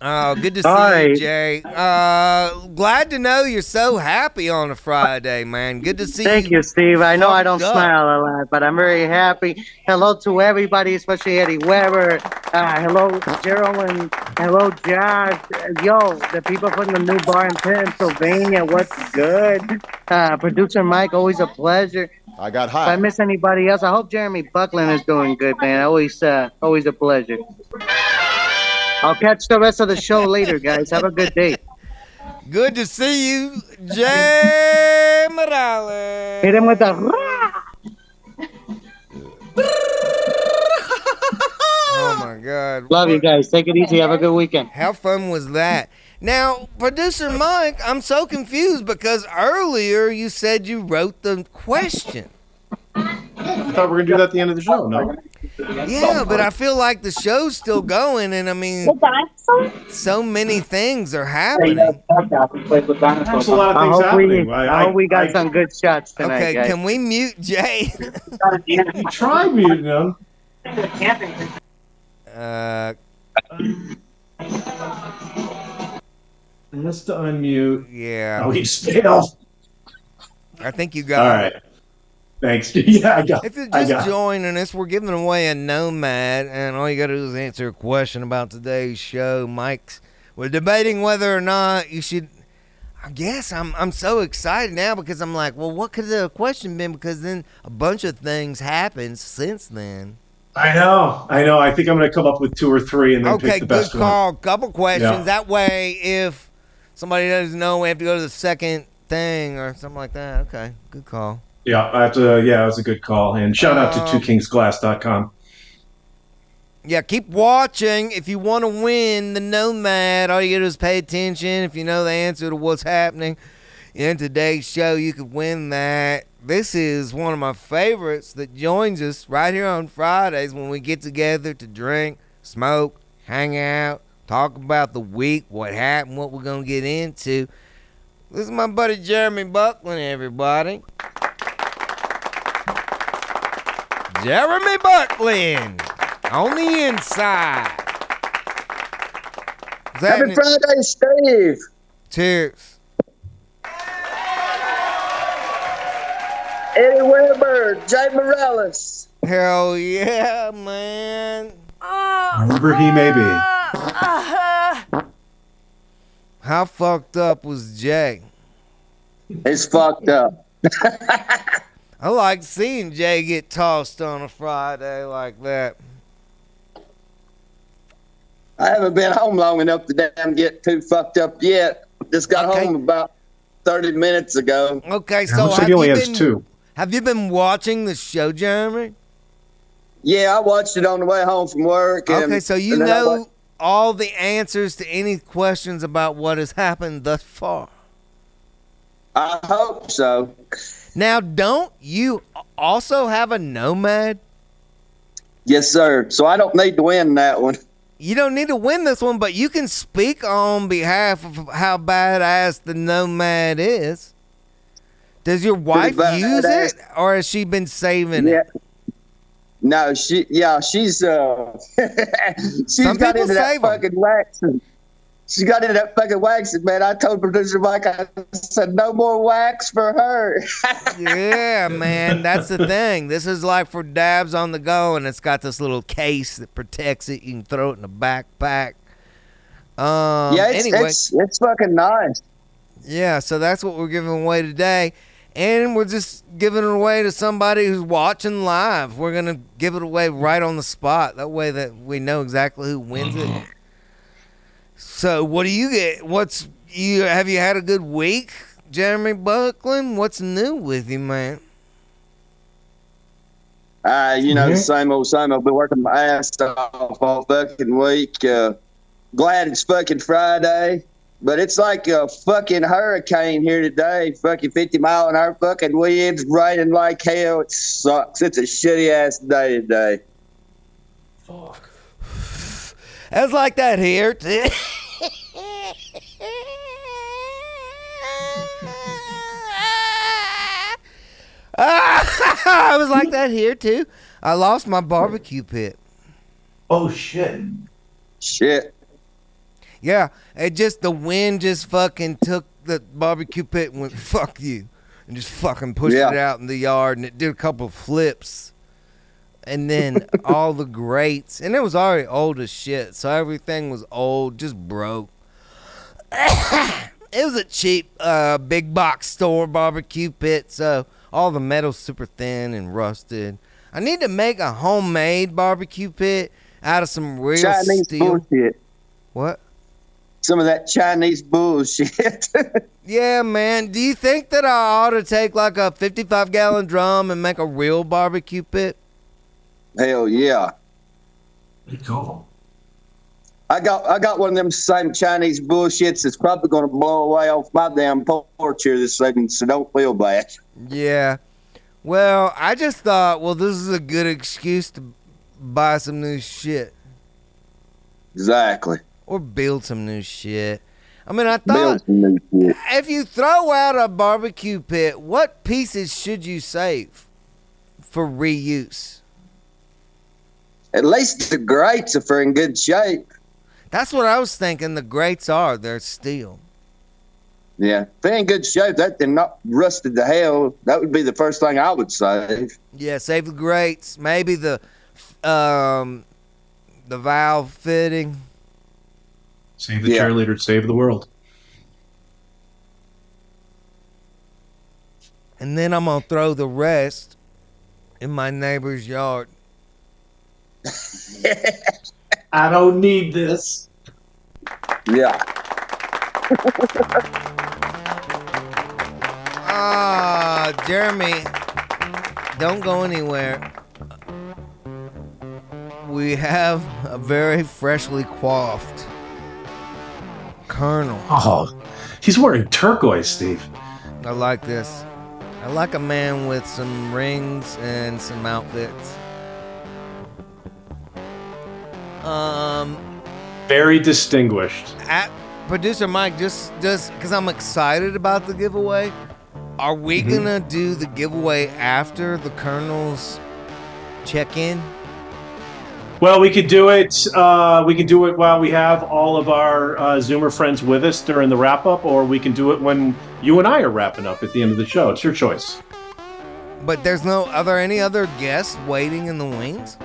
Oh, good to see All you. Jay. Uh, glad to know you're so happy on a Friday, man. Good to see you. Thank you, Steve. I know I don't up. smile a lot, but I'm very happy. Hello to everybody, especially Eddie Weber. Uh, hello, Geraldine. Hello, Josh. Yo, the people from the new bar in Pennsylvania. What's good? Uh, Producer Mike, always a pleasure. I got If I miss anybody else, I hope Jeremy Buckland is doing good, man. Always, uh, always a pleasure. I'll catch the rest of the show later, guys. Have a good day. Good to see you, Jay Morales. Hit him with a. Oh my God. Love you guys. Take it easy. Have a good weekend. How fun was that? Now, producer Mike, I'm so confused because earlier you said you wrote the question. I thought we were going to do that at the end of the show. No. Yeah, but I feel like the show's still going, and I mean, so many things are happening. There's a lot of I things hope happening. we, I, I, hope we got I- some good shots tonight, Okay, guys. can we mute Jay? <laughs> You tried muting him. Uh, Has to unmute. yeah. Oh, he's failed. I think you got All it. right. Thanks. <laughs> Yeah, I got. If you're just joining us, we're giving away a Nomad, and all you got to do is answer a question about today's show. Mike's, we're debating whether or not you should. I guess I'm I'm so excited now because I'm like, well, what could the question been? Because then a bunch of things happened since then. I know. I know. I think I'm going to come up with two or three and then Okay, pick the best one. Okay, good call. Couple questions. Yeah. That way, if somebody doesn't know, we have to go to the second thing or something like that. Okay, good call. Yeah, I have to. Yeah, that was a good call. And shout out Um, to twokingsglass.com. Yeah, keep watching. If you want to win the Nomad, all you do is pay attention. If you know the answer to what's happening in today's show, you could win that. This is one of my favorites that joins us right here on Fridays when we get together to drink, smoke, hang out, talk about the week, what happened, what we're going to get into. This is my buddy Jeremy Buckland, everybody. Jeremy Buckland on the inside. Happy happening? Friday, Steve. Cheers. Eddie Weber, Jay Morales. Hell yeah, man. Uh, Wherever he may be. Uh, uh-huh. How fucked up was Jay? It's fucked up. <laughs> I like seeing Jay get tossed on a Friday like that. I haven't been home long enough to damn get too fucked up yet. Just got home about 30 minutes ago. Okay, so have you been, two. Have you been watching the show, Jeremy? Yeah, I watched it on the way home from work. And, Okay, so you and know wa- all the answers to any questions about what has happened thus far. I hope so. Now, don't you also have a nomad? Yes, sir. So I don't need to win that one. You don't need to win this one, but you can speak on behalf of how badass the nomad is. Does your wife use it, or has she been saving it? No, she, yeah, she's, uh, <laughs> she's Some got into that fucking waxing. She got into that fucking waxing, man. I told producer Mike, I said, no more wax for her. <laughs> yeah, man, that's the thing. This is like for dabs on the go, and it's got this little case that protects it. You can throw it in a backpack. Um, yeah, it's, anyway, it's, it's fucking nice. yeah, so that's what we're giving away today, and we're just giving it away to somebody who's watching live. We're gonna give it away right on the spot. That way, that we know exactly who wins it. So, what do you get? What's you? Have you had a good week, Jeremy Buckland? What's new with you, man? Uh, you know, Mhm. the same old, same old. Been working my ass off all fucking week. Uh, glad it's fucking Friday, but it's like a fucking hurricane here today. Fucking 50 mile an hour fucking winds, raining like hell. It sucks. It's a shitty ass day today. It's like that here. <laughs> too. I was like that here too. I lost my barbecue pit. Oh shit. Shit. Yeah, it just the wind just fucking took the barbecue pit and went fuck you, and just fucking pushed Yeah. it out in the yard, and it did a couple of flips, and then all the grates, and it was already old as shit, so everything was old, just broke. <coughs> it was a cheap, uh, big box store barbecue pit, so all the metal's super thin and rusted. I need to make a homemade barbecue pit out of some real Chinese steel. bullshit. What? Some of that Chinese bullshit. <laughs> Yeah, man. Do you think that I ought to take like a 55 gallon drum and make a real barbecue pit? Hell yeah. Cool. I got I got one of them same Chinese bullshits that's probably going to blow away off my damn porch here this second, so don't feel bad. Yeah. Well, I just thought, well, this is a good excuse to buy some new shit Exactly. or build some new shit. I mean, I thought some new shit. if you throw out a barbecue pit, what pieces should you save for reuse? At least the grates are in good shape. That's what I was thinking. The grates are they're steel. Yeah, if they're in good shape, that they're not rusted to hell. That would be the first thing I would save. Yeah, save the grates. Maybe the um the valve fitting. Save the Yeah. cheerleader, save the world. And then I'm gonna throw the rest in my neighbor's yard. <laughs> I don't need this. Yeah. Ah, Jeremy, don't go anywhere. We have a very freshly coiffed colonel. Oh, he's wearing turquoise, Steve. I like this. I like a man with some rings and some outfits. Um, Very distinguished. at producer Mike, just just because I'm excited about the giveaway, are we Mhm. gonna do the giveaway after the Colonel's check-in? Well, we could do it. Uh, we could do it while we have all of our uh, Zoomer friends with us during the wrap up, or we can do it when you and I are wrapping up at the end of the show. It's your choice. But there's no. Are there any other guests waiting in the wings?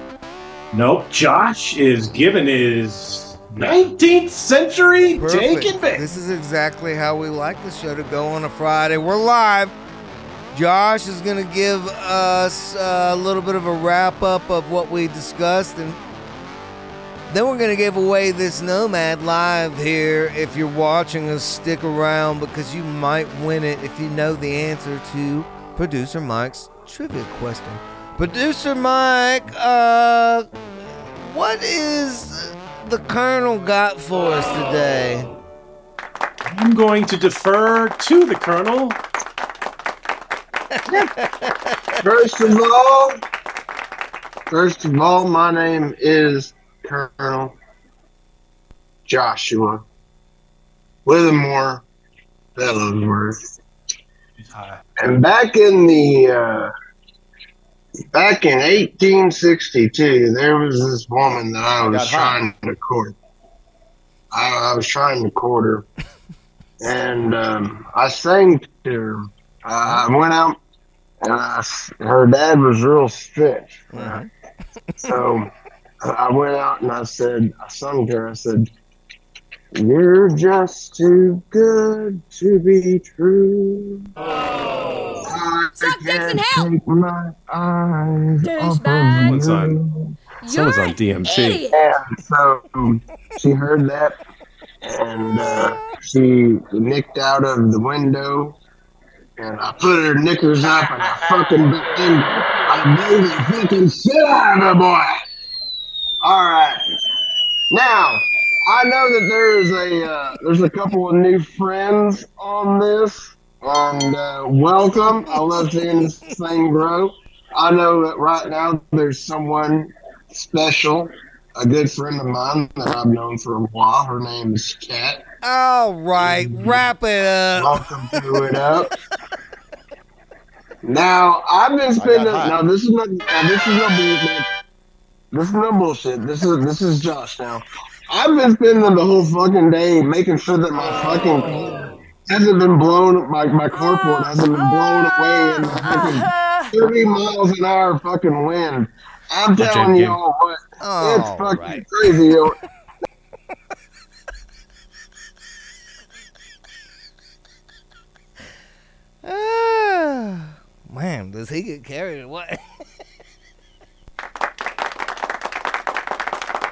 Nope. Josh is giving his 19th century take and bake. This is exactly how we like the show to go on a Friday. We're live. Josh is going to give us a little bit of a wrap up of what we discussed, and then we're going to give away this Nomad live here. If you're watching us, stick around because you might win it if you know the answer to producer Mike's trivia question. Producer Mike, uh, what is the Colonel got for us today? I'm going to defer to the Colonel. <laughs> First of all, first of all, my name is Colonel Joshua Withermore Bellsworth. And back in the uh, back in 1862, there was this woman that I was got hot. trying to court. I, I was trying to court her, and um, I sang to her. Uh, I went out, and I, her dad was real sick. So I went out and I said, I sung to her. I said, "You're just too good to be true." I Suck dicks in can't hell. take my eyes off of Someone's on, someone's on DMT. and so she heard that and uh, she nicked out of the window and I put her knickers up and I fucking and I made the fucking shit out of her boy. Alright. Now, I know that there's a uh, there's a couple of new friends on this. And uh, welcome. I love seeing this thing grow. I know that right now there's someone special, a good friend of mine that I've known for a while. Her name is Kat. All right, wrap it up. Welcome to it up. Now I've been spending. Now this is not. Now this is no bullshit. This is no bullshit. This is this is Josh. Now I've been spending the whole fucking day making sure that my fucking car hasn't been blown. My my carport hasn't been blown away in the fucking thirty miles an hour fucking wind. I'm telling you game. all what. It's fucking right. crazy. yo. <laughs> <sighs> Man, does he get carried away?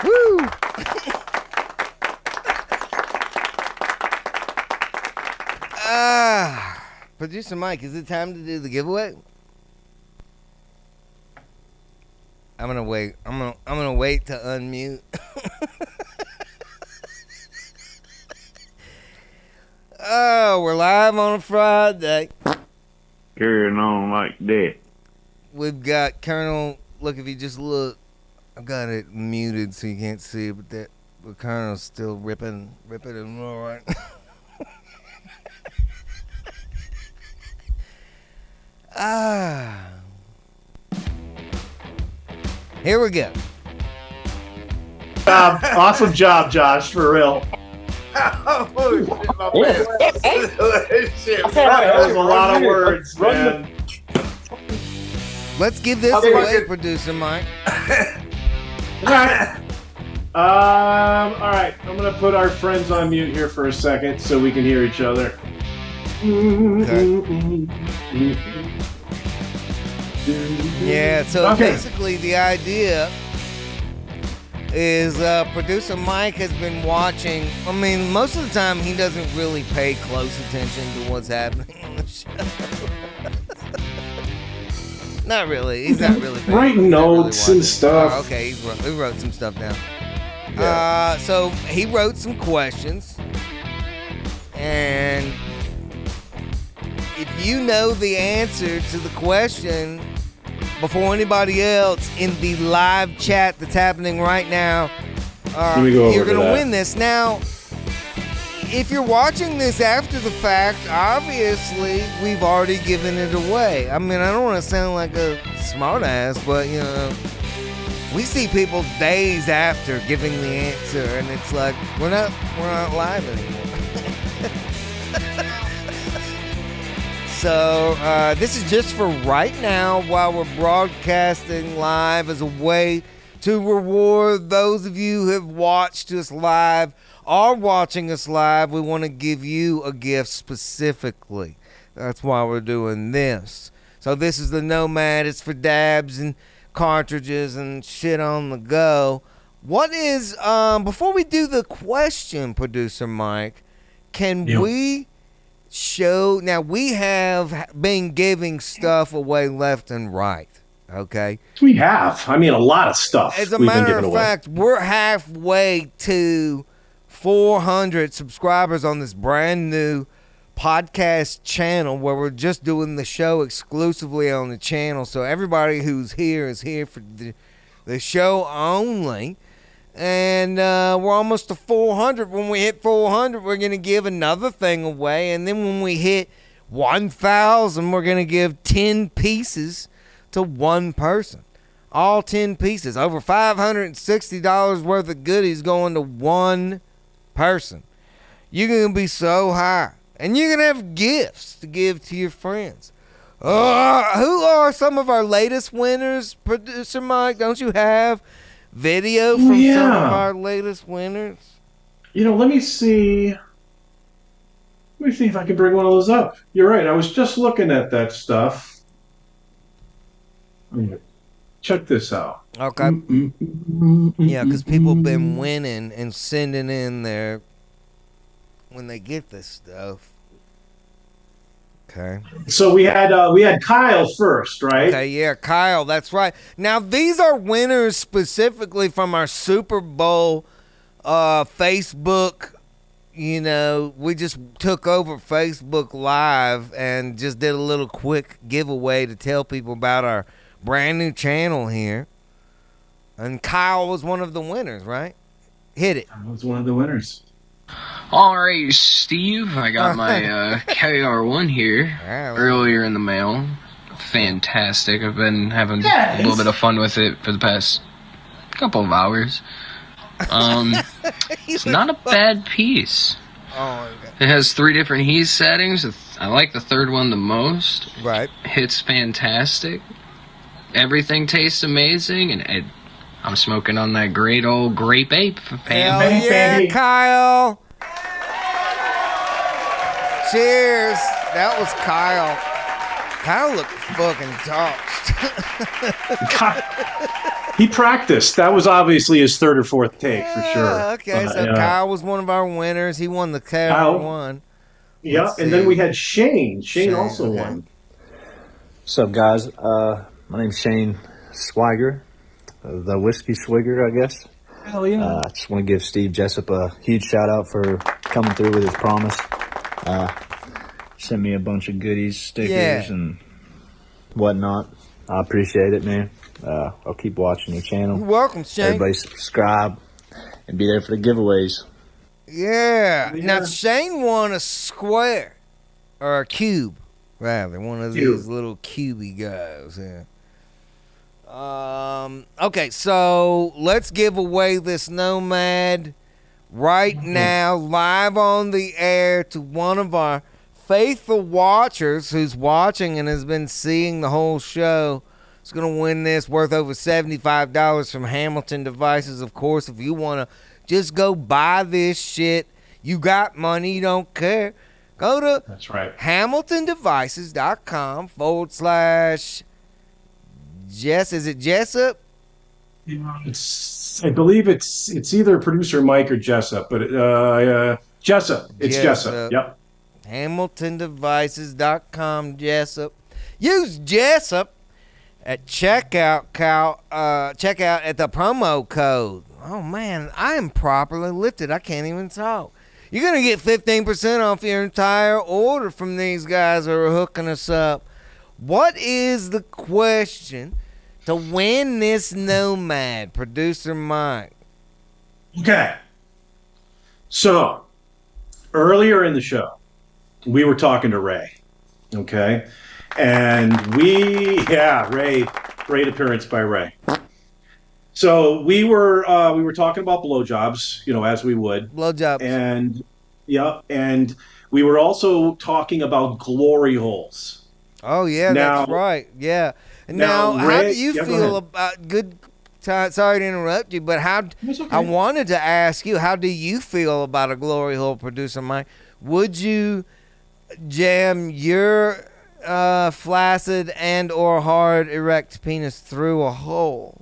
Woo! ah, producer Mike, is it time to do the giveaway? I'm gonna wait. I'm gonna I'm gonna wait to unmute. <laughs> oh, we're live on a Friday. Carrying on like that. We've got Colonel. Look, if you just look, I've got it muted so you can't see, but that Colonel's still ripping, ripping and roaring. <laughs> Here we go. Job. awesome job, Josh, for real. <laughs> oh, shit, my man. <laughs> Shit, That was a lot of words, man. Let's give this Okay, away, producer Mike. <laughs> All right. Um, all right, I'm gonna put our friends on mute here for a second so we can hear each other. Yeah, so Okay. basically the idea is uh, producer Mike has been watching. I mean, most of the time he doesn't really pay close attention to what's happening on the show. <laughs> not really. He's not really Writing he's not really notes and watching. stuff. Oh, okay, he wrote, he wrote some stuff down. Uh, so he wrote some questions, and if you know the answer to the question before anybody else in the live chat that's happening right now, uh, go you're gonna win this. Now, if you're watching this after the fact, obviously we've already given it away. I mean, I don't want to sound like a smartass, but you know, we see people days after giving the answer, and it's like we're not we're not live anymore. So uh, this is just for right now while we're broadcasting live as a way to reward those of you who have watched us live are watching us live. We want to give you a gift specifically. That's why we're doing this. So this is the Nomad. It's for dabs and cartridges and shit on the go. What is um before we do the question, producer Mike? Can Yeah. we show now we have been giving stuff away left and right okay We have. I mean, a lot of stuff. as a we've matter of away. fact we're halfway to 400 subscribers on this brand new podcast channel where we're just doing the show exclusively on the channel so everybody who's here is here for the, the show only and uh, we're almost to 400. When we hit 400, we're going to give another thing away. And then when we hit 1,000, we're going to give 10 pieces to one person. All 10 pieces. Over $560 worth of goodies going to one person. You're going to be so high. And you're going to have gifts to give to your friends. Uh, who are some of our latest winners, producer Mike? Don't you have video from some of our latest winners? You know, let me see. Let me see if I can bring one of those up. You're right. I was just looking at that stuff. Check this out. Okay. Yeah, because people have been winning and sending in their when they get this stuff. Okay. So we had uh, we had Kyle first, right? Okay, yeah, Kyle, that's right. Now these are winners specifically from our Super Bowl uh Facebook you know, we just took over Facebook Live and just did a little quick giveaway to tell people about our brand new channel here. And Kyle was one of the winners, right? Hit it. I was one of the winners. All right, Steve. I got my <laughs> uh, KR1 here earlier in the mail. Fantastic. I've been having a little bit of fun with it for the past couple of hours. Um, <laughs> it's not a bad piece. Oh, It has three different heat settings. I like the third one the most. Right. Hits fantastic. Everything tastes amazing, and it, I'm smoking on that great old grape ape. Hell yeah, Kyle. Cheers. That was Kyle. Kyle looked fucking tossed. <laughs> He practiced. That was obviously his third or fourth take for sure. Okay, Uh, so yeah. Kyle was one of our winners. He won the KR Kyle. one. Yeah, Let's and then we had Shane. Shane, Shane, also okay. won. What's up, guys? Uh, my name's Shane Swiger, uh, the Whiskey Swigger, I guess. Hell yeah. Uh, I just want to give Steve Jessup a huge shout out for coming through with his promise. Uh, sent me a bunch of goodies, stickers, Yeah. and whatnot. I appreciate it, man. Uh, I'll keep watching your channel. You're welcome, Shane. Everybody subscribe and be there for the giveaways. Yeah. Now Shane won a square or a cube, rather, one of Cube. these little cubey guys. Yeah. Um. Okay, so let's give away this nomad right now, live on the air to one of our faithful watchers who's watching and has been seeing the whole show. It's going to win this worth over seventy-five dollars from Hamilton Devices. Of course, if you want to just go buy this shit, you got money, you don't care. Go to That's right. HamiltonDevices.com forward slash Jess. Is it Jessup? It's, I believe it's it's either producer Mike or Jessup, but uh, uh Jessup. It's Jessup. Yep. HamiltonDevices.com Jessup. Use Jessup at checkout. Cal, uh, checkout at the promo code. Oh man, I am properly lifted. I can't even talk. You're gonna get 15% off your entire order from these guys who are hooking us up. What is the question to win this nomad, producer Mike? Okay. So earlier in the show, we were talking to Ray. Okay. And we yeah, Ray, great appearance by Ray. So we were uh, we were talking about blowjobs, you know, as we would. Blowjobs. And yeah, and we were also talking about glory holes. Oh yeah, that's right. Yeah. And now, now, how Ray- do you yeah, feel ahead. about good? Time, sorry to interrupt you, but how? I wanted to ask you, how do you feel about a glory hole, producer Mike? Would you jam your uh, flaccid and or hard erect penis through a hole?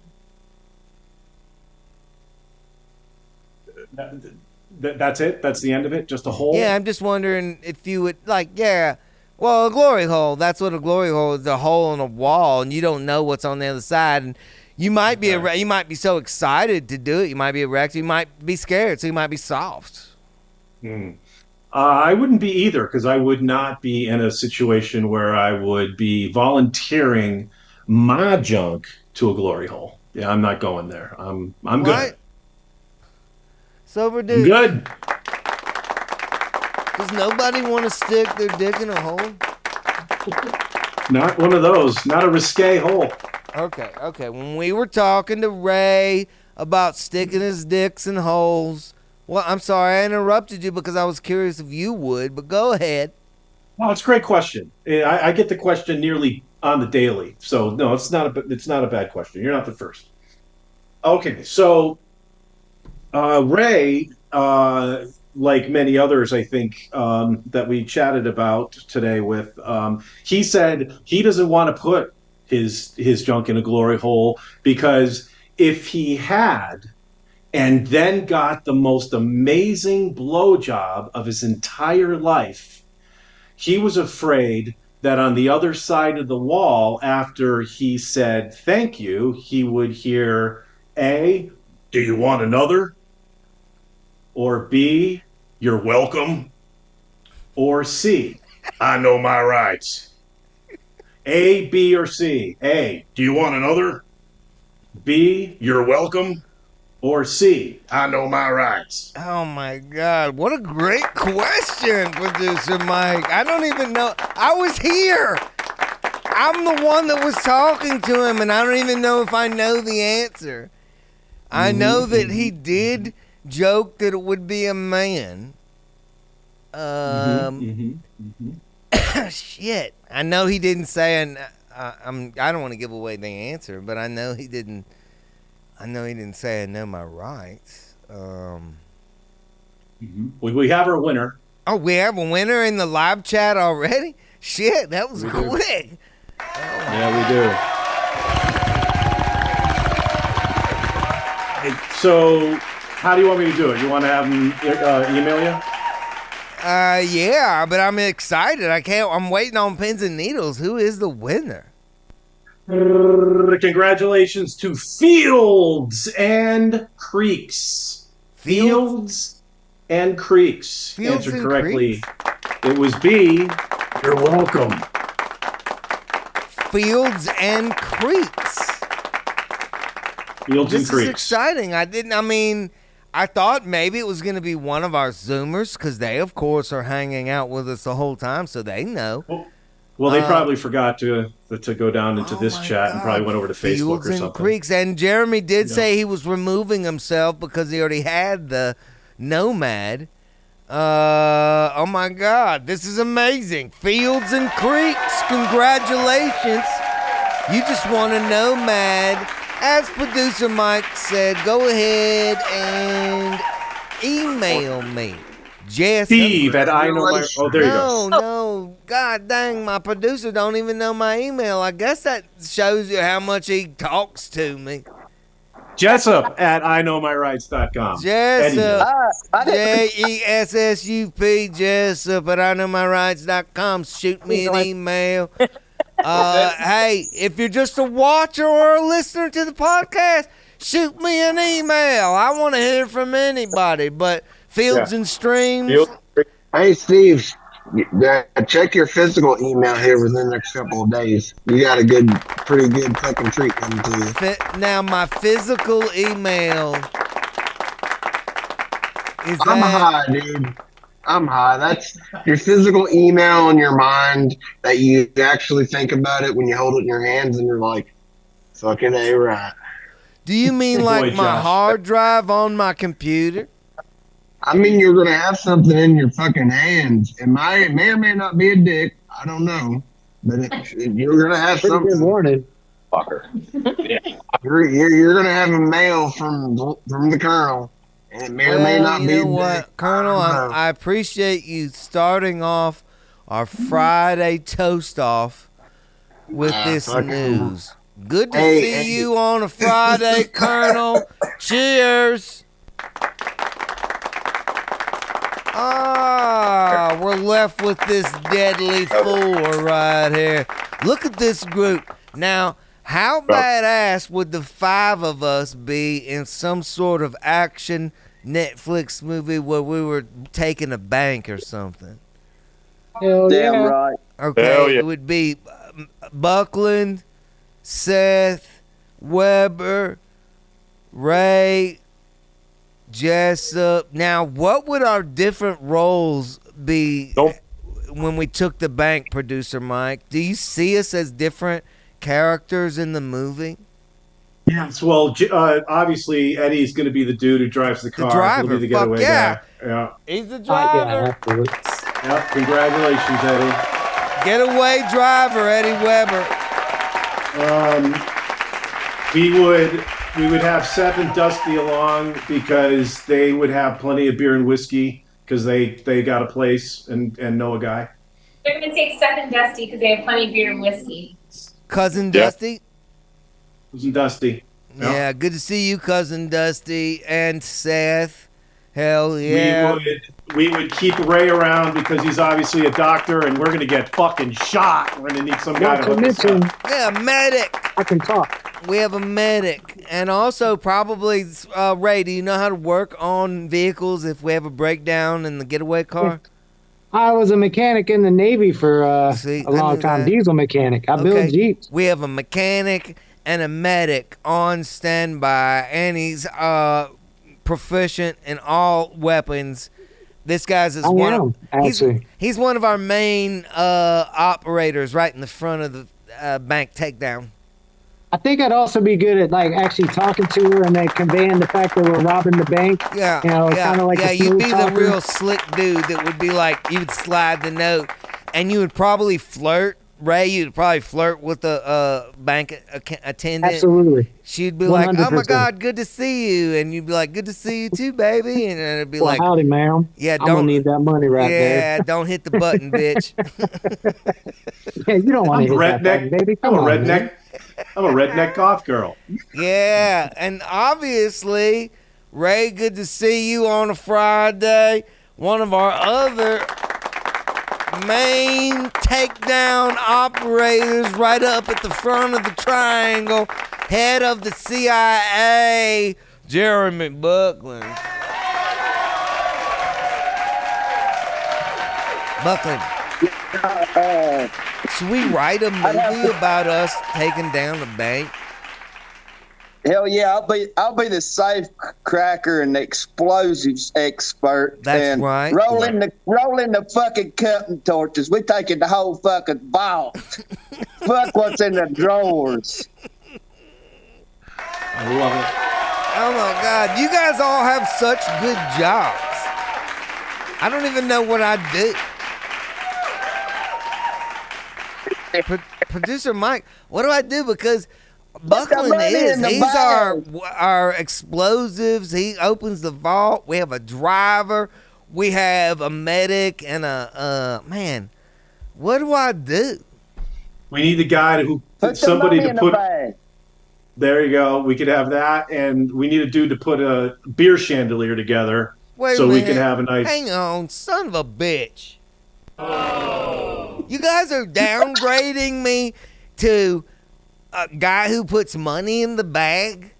That, that- that's it. That's the end of it. Just a hole. Yeah, I'm just wondering if you would like, yeah. Well, a glory hole. That's what a glory hole is. A hole in a wall, and you don't know what's on the other side. And you might be erect, you might be so excited to do it. You might be erect. You might be scared. So you might be soft. Hmm. Uh, I wouldn't be either because I would not be in a situation where I would be volunteering my junk to a glory hole. Yeah, I'm not going there. I'm I'm Right. good. Sober I'm dude. good. Does nobody want to stick their dick in a hole? Not one of those. Not a risque hole. Okay, okay. When we were talking to Ray about sticking his dicks in holes, well, I'm sorry I interrupted you because I was curious if you would, but go ahead. Well, it's a great question. I, I get the question nearly on the daily, so no, it's not a it's not a bad question. You're not the first. Okay, so uh, Ray, uh, like many others, I think um, that we chatted about today with, um, he said he doesn't want to put his his junk in a glory hole because if he had and then got the most amazing blowjob of his entire life he was afraid that on the other side of the wall, after he said thank you, he would hear A, do you want another? Or B, you're welcome? Or C, I know my rights. A, B, or C? A, do you want another? B, you're welcome? Or C, I know my rights. Oh my God, what a great question, producer Mike. I don't even know. I was here. I'm the one that was talking to him, and I don't even know if I know the answer. I know that he did joke that it would be a man. Um, <coughs> shit. I know he didn't say, and uh, I'm. I don't want to give away the answer, but I know he didn't. I know he didn't say I know my rights. Um, We, we have our winner. oh, we have a winner in the live chat already. Shit, that was We <laughs> quick. Yeah, we do. So, how do you want me to do it? You want to have him uh, email you? Uh, yeah, but I'm excited. I can't. I'm waiting on pins and needles. Who is the winner? Congratulations to Fields and Creeks. Fields and Creeks. Fields Answered and correctly. It was B. You're welcome. Fields and Creeks. Fields this and Creeks. is exciting. I didn't. I mean, I thought maybe it was going to be one of our Zoomers because they, of course, are hanging out with us the whole time, so they know. Well, they Uh, probably forgot to to go down into this chat and probably went over to Facebook Fields or and something. Creeks, and Jeremy did Yeah. say he was removing himself because he already had the Nomad. Uh, oh my God, this is amazing! Fields and Creeks, congratulations! You just won a Nomad. As producer Mike said, go ahead and email me. Jess Steve at I know my. Oh, there you no, go. no. no, God dang, my producer don't even know my email. I guess that shows you how much he talks to me. Jessup at I know my rights.com. Jessup. Eddie. J E S S U P Jessup at I know my rights.com. Shoot me an email. <laughs> Uh, <laughs> hey, if you're just a watcher or a listener to the podcast, shoot me an email. I want to hear from anybody. But Fields Yeah. and Streams. Hey, Steve, uh, check your physical email here within the next couple of days. You got a good, pretty good fucking treat coming to you. Now my physical email is I'm that high, dude. I'm high. That's your physical email in your mind that you actually think about it when you hold it in your hands and you're like, fucking A right. do you mean like Boy, my Josh. hard drive on my computer? I mean, you're gonna have something in your fucking hands. It might, it may or may not be a dick. I don't know, but it, you're gonna have Pretty something. good warning. Fucker. You're, you're, you're gonna have a mail from from the colonel, and it may or may not you be. know what, Colonel? I I, appreciate you starting off our Friday toast off with Ah, this news. Good to Hey, see hey. you on a Friday, <laughs> Colonel. Cheers. Ah, we're left with this deadly four right here. Look at this group. Now, how badass would the five of us be in some sort of action Netflix movie where we were taking a bank or something? Hell Damn yeah. right. Okay, Hell yeah. it would be um, Buckland, Seth, Weber, Ray, Jessup. Now, what would our different roles be when we took the bank, producer Mike? Do you see us as different characters in the movie? Yes. Well, uh, obviously Eddie's going to be the dude who drives the car. driver, He'll be the fuck yeah. guy. Yeah. He's the Uh, yeah, driver. absolutely. Yep. Congratulations, Eddie. Getaway driver, Eddie Weber. Um, we would we would have Seth and Dusty along because they would have plenty of beer and whiskey because they they got a place and and know a guy. They're gonna take Seth and Dusty because they have plenty of beer and whiskey. Cousin Yeah. Dusty. Wasn't Dusty? Yep. Yeah, good to see you, cousin Dusty and Seth. Hell yeah. We would we would keep Ray around because he's obviously a doctor and we're gonna get fucking shot. We're gonna need some guy Not to to hook us mention, up. Yeah, medic. I can talk. We have a medic, and also probably uh, Ray. Do you know how to work on vehicles if we have a breakdown in the getaway car? I was a mechanic in the Navy for uh, See, a I long time. that. Diesel mechanic. I Okay. build Jeeps. We have a mechanic and a medic on standby, and he's uh, proficient in all weapons. This guy's is I one. am, Of, he's he's one of our main uh, operators, right in the front of the uh, bank takedown. I think I'd also be good at like actually talking to her and then conveying the fact that we're robbing the bank. Yeah, You know, yeah, like yeah. You'd be the real slick dude that would be like you would slide the note, and you would probably flirt. Ray, you'd probably flirt with the uh, bank a- attendant. Absolutely. She'd be like, "Oh my God, good to see you," and you'd be like, "Good to see you too, baby," and it'd be Well, like, howdy, ma'am. "Yeah, I'm don't need that money right there. yeah, <laughs> don't hit the button, bitch." <laughs> Yeah, you don't want I'm to hit that button, baby. I'm Come a on, redneck. man. I'm a redneck goth girl. Yeah, and obviously, Ray, good to see you on a Friday. One of our other main takedown operators, right up at the front of the triangle, head of the CIA, Jeremy Buckland. Buckland. Uh, Should we write a movie about us taking down the bank? Hell yeah, I'll be I'll be the safe cracker and the explosives expert. That's and right. Roll in the roll in the fucking cutting torches. We taking the whole fucking vault. <laughs> Fuck what's in the drawers. I love it. Oh my God, you guys all have such good jobs. I don't even know what I do. <laughs> Pro- Producer Mike, what do I do? Because Buckland is in the he's our our explosives. He opens the vault. We have a driver. We have a medic and a uh man. What do I do? We need the guy who Put somebody to in the put. There you go. We could have that, and we need a dude to put a beer chandelier together, Wait so we can have a nice. Hang on, son of a bitch. You guys are <laughs> downgrading me to a guy who puts money in the bag.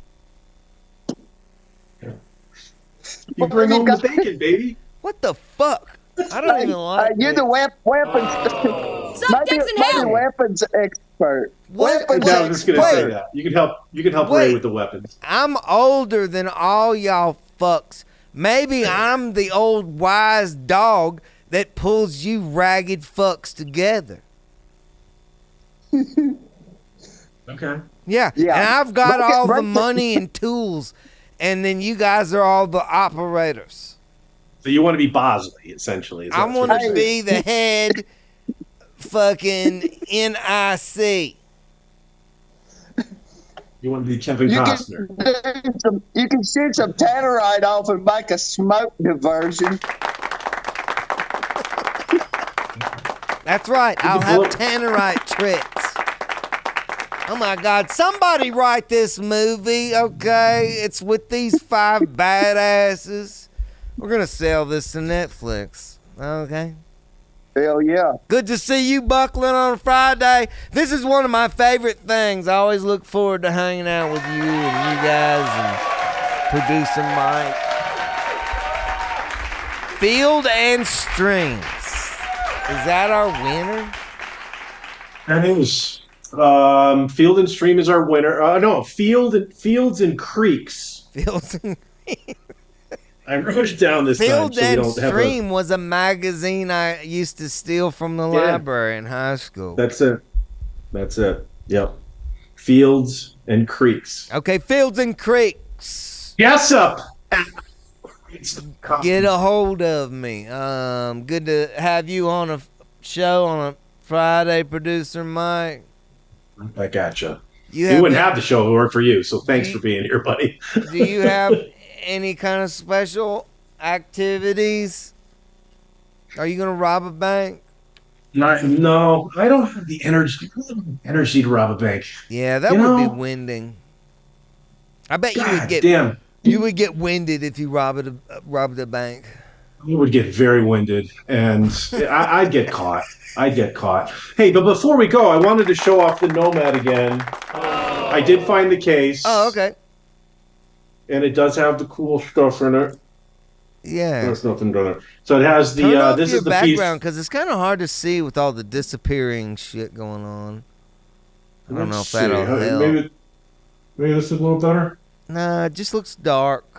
You bring home the bacon, baby. What the fuck? I don't even Uh, like. you're the wep- weapons. Suck maybe, dicks in maybe hell. weapons expert. What? Weapons Yeah, I was just gonna say that. You can help. You can help Wait. Ray with the weapons. I'm older than all y'all fucks. Maybe I'm the old wise dog that pulls you ragged fucks together. <laughs> Okay. Yeah. Yeah. And I've got Break it- all the break money and tools, and then you guys are all the operators. So you want to be Bosley, essentially. is I want to be the <laughs> head fucking NIC. You want to be Kevin You Costner. can, do some, you can shoot some tannerite off and make a smoke diversion. That's right. I'll have blow- tannerite tricks. Oh my God! Somebody write this movie, okay? It's with these five <laughs> badasses. We're gonna sell this to Netflix, okay? Hell yeah. Good to see you, Buckland, on a Friday. This is one of my favorite things. I always look forward to hanging out with you and you guys and producer Mike. Field and Strings. Is that our winner? That is. Um, Field and Stream is our winner. Uh, no, Field and Fields and Creeks. Fields and <laughs> I wrote it down this Field time so and don't a. Stream was a magazine I used to steal from the Yeah. library in high school. That's it. That's it. Yep. Fields and Creeks. Okay, Fields and Creeks. Yes, up. Get a hold of me. Um, good to have you on a show on a Friday, producer Mike. I gotcha. You we wouldn't any- have the show if it weren't for you. So thanks for being here, buddy. <laughs> Do you have <laughs> any kind of special activities? Are you gonna rob a bank? Not, no, I don't have the energy. Energy to rob a bank. Yeah, that You would know- be winding. I bet you would get damn. you would get winded if you robbed a robbed a bank. You would get very winded, and I, I'd get caught. I'd get caught. Hey, but before we go, I wanted to show off the Nomad again. I did find the case. Oh, okay. And it does have the cool stuff in it. Yeah. There's nothing in it. So it has the. Turn uh, off this your is the background because it's kind of hard to see with all the disappearing shit going on. I don't know if that'll. Maybe, maybe this is a little better. Nah, it just looks dark.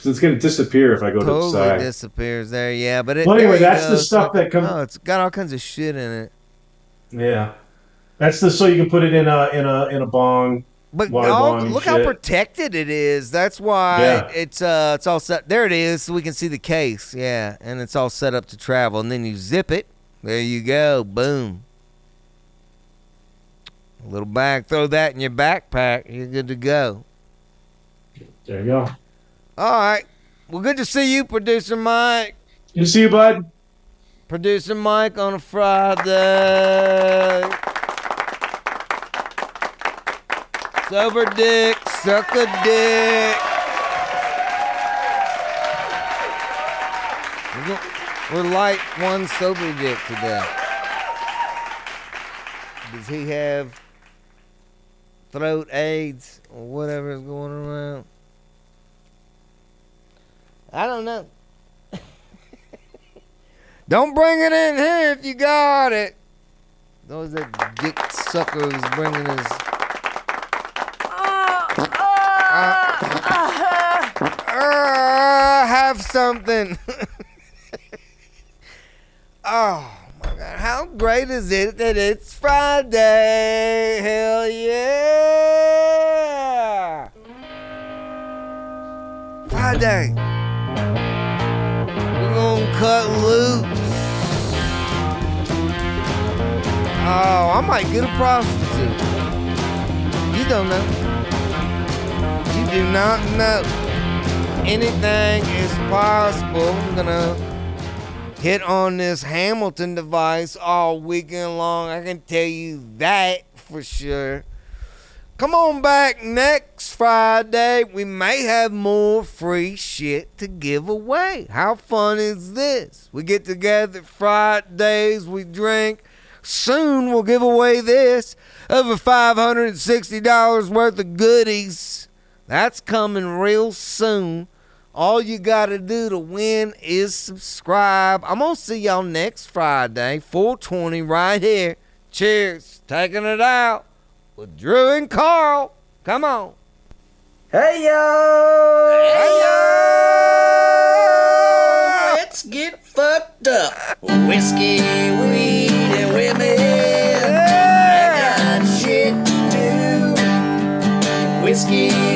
Because it's going to disappear if I go to the Totally side. disappears there. Yeah, but it. Well, anyway, that's go. the stuff like- that comes- Oh, it's got all kinds of shit in it. Yeah. That's the so you can put it in a in a in a bong. But all- look how protected it is. That's why Yeah. it's uh it's all set. There it is, so we can see the case. Yeah, and it's all set up to travel. And then you zip it. There you go. Boom. A little bag. Throw that in your backpack. You're good to go. There you go. All right. Well, good to see you, producer Mike. Good to see you, bud. Producer Mike on a Friday. Sober dick, suck a dick. We're light one sober dick today. Does he have throat AIDS or whatever is going around? I don't know. <laughs> Don't bring it in here if you got it. Those that dick sucker who's bringing his. Uh, have something. <laughs> oh my god, how great is it that it's Friday? Hell yeah! Friday. Cut loose. Oh, I might get a prostitute. You don't know. You do not know. Anything is possible. I'm gonna hit on this Hamilton device all weekend long. I can tell you that for sure. Come on back next Friday. We may have more free shit to give away. How fun is this? We get together Fridays, we drink. Soon we'll give away this over $560 worth of goodies. That's coming real soon. All you got to do to win is subscribe. I'm going to see y'all next Friday, 420 right here. Cheers. Taking it out with Drew and Carl. Come on. Hey yo! Hey yo! Let's get fucked up. Whiskey, weed, and women. I got shit to do. Whiskey,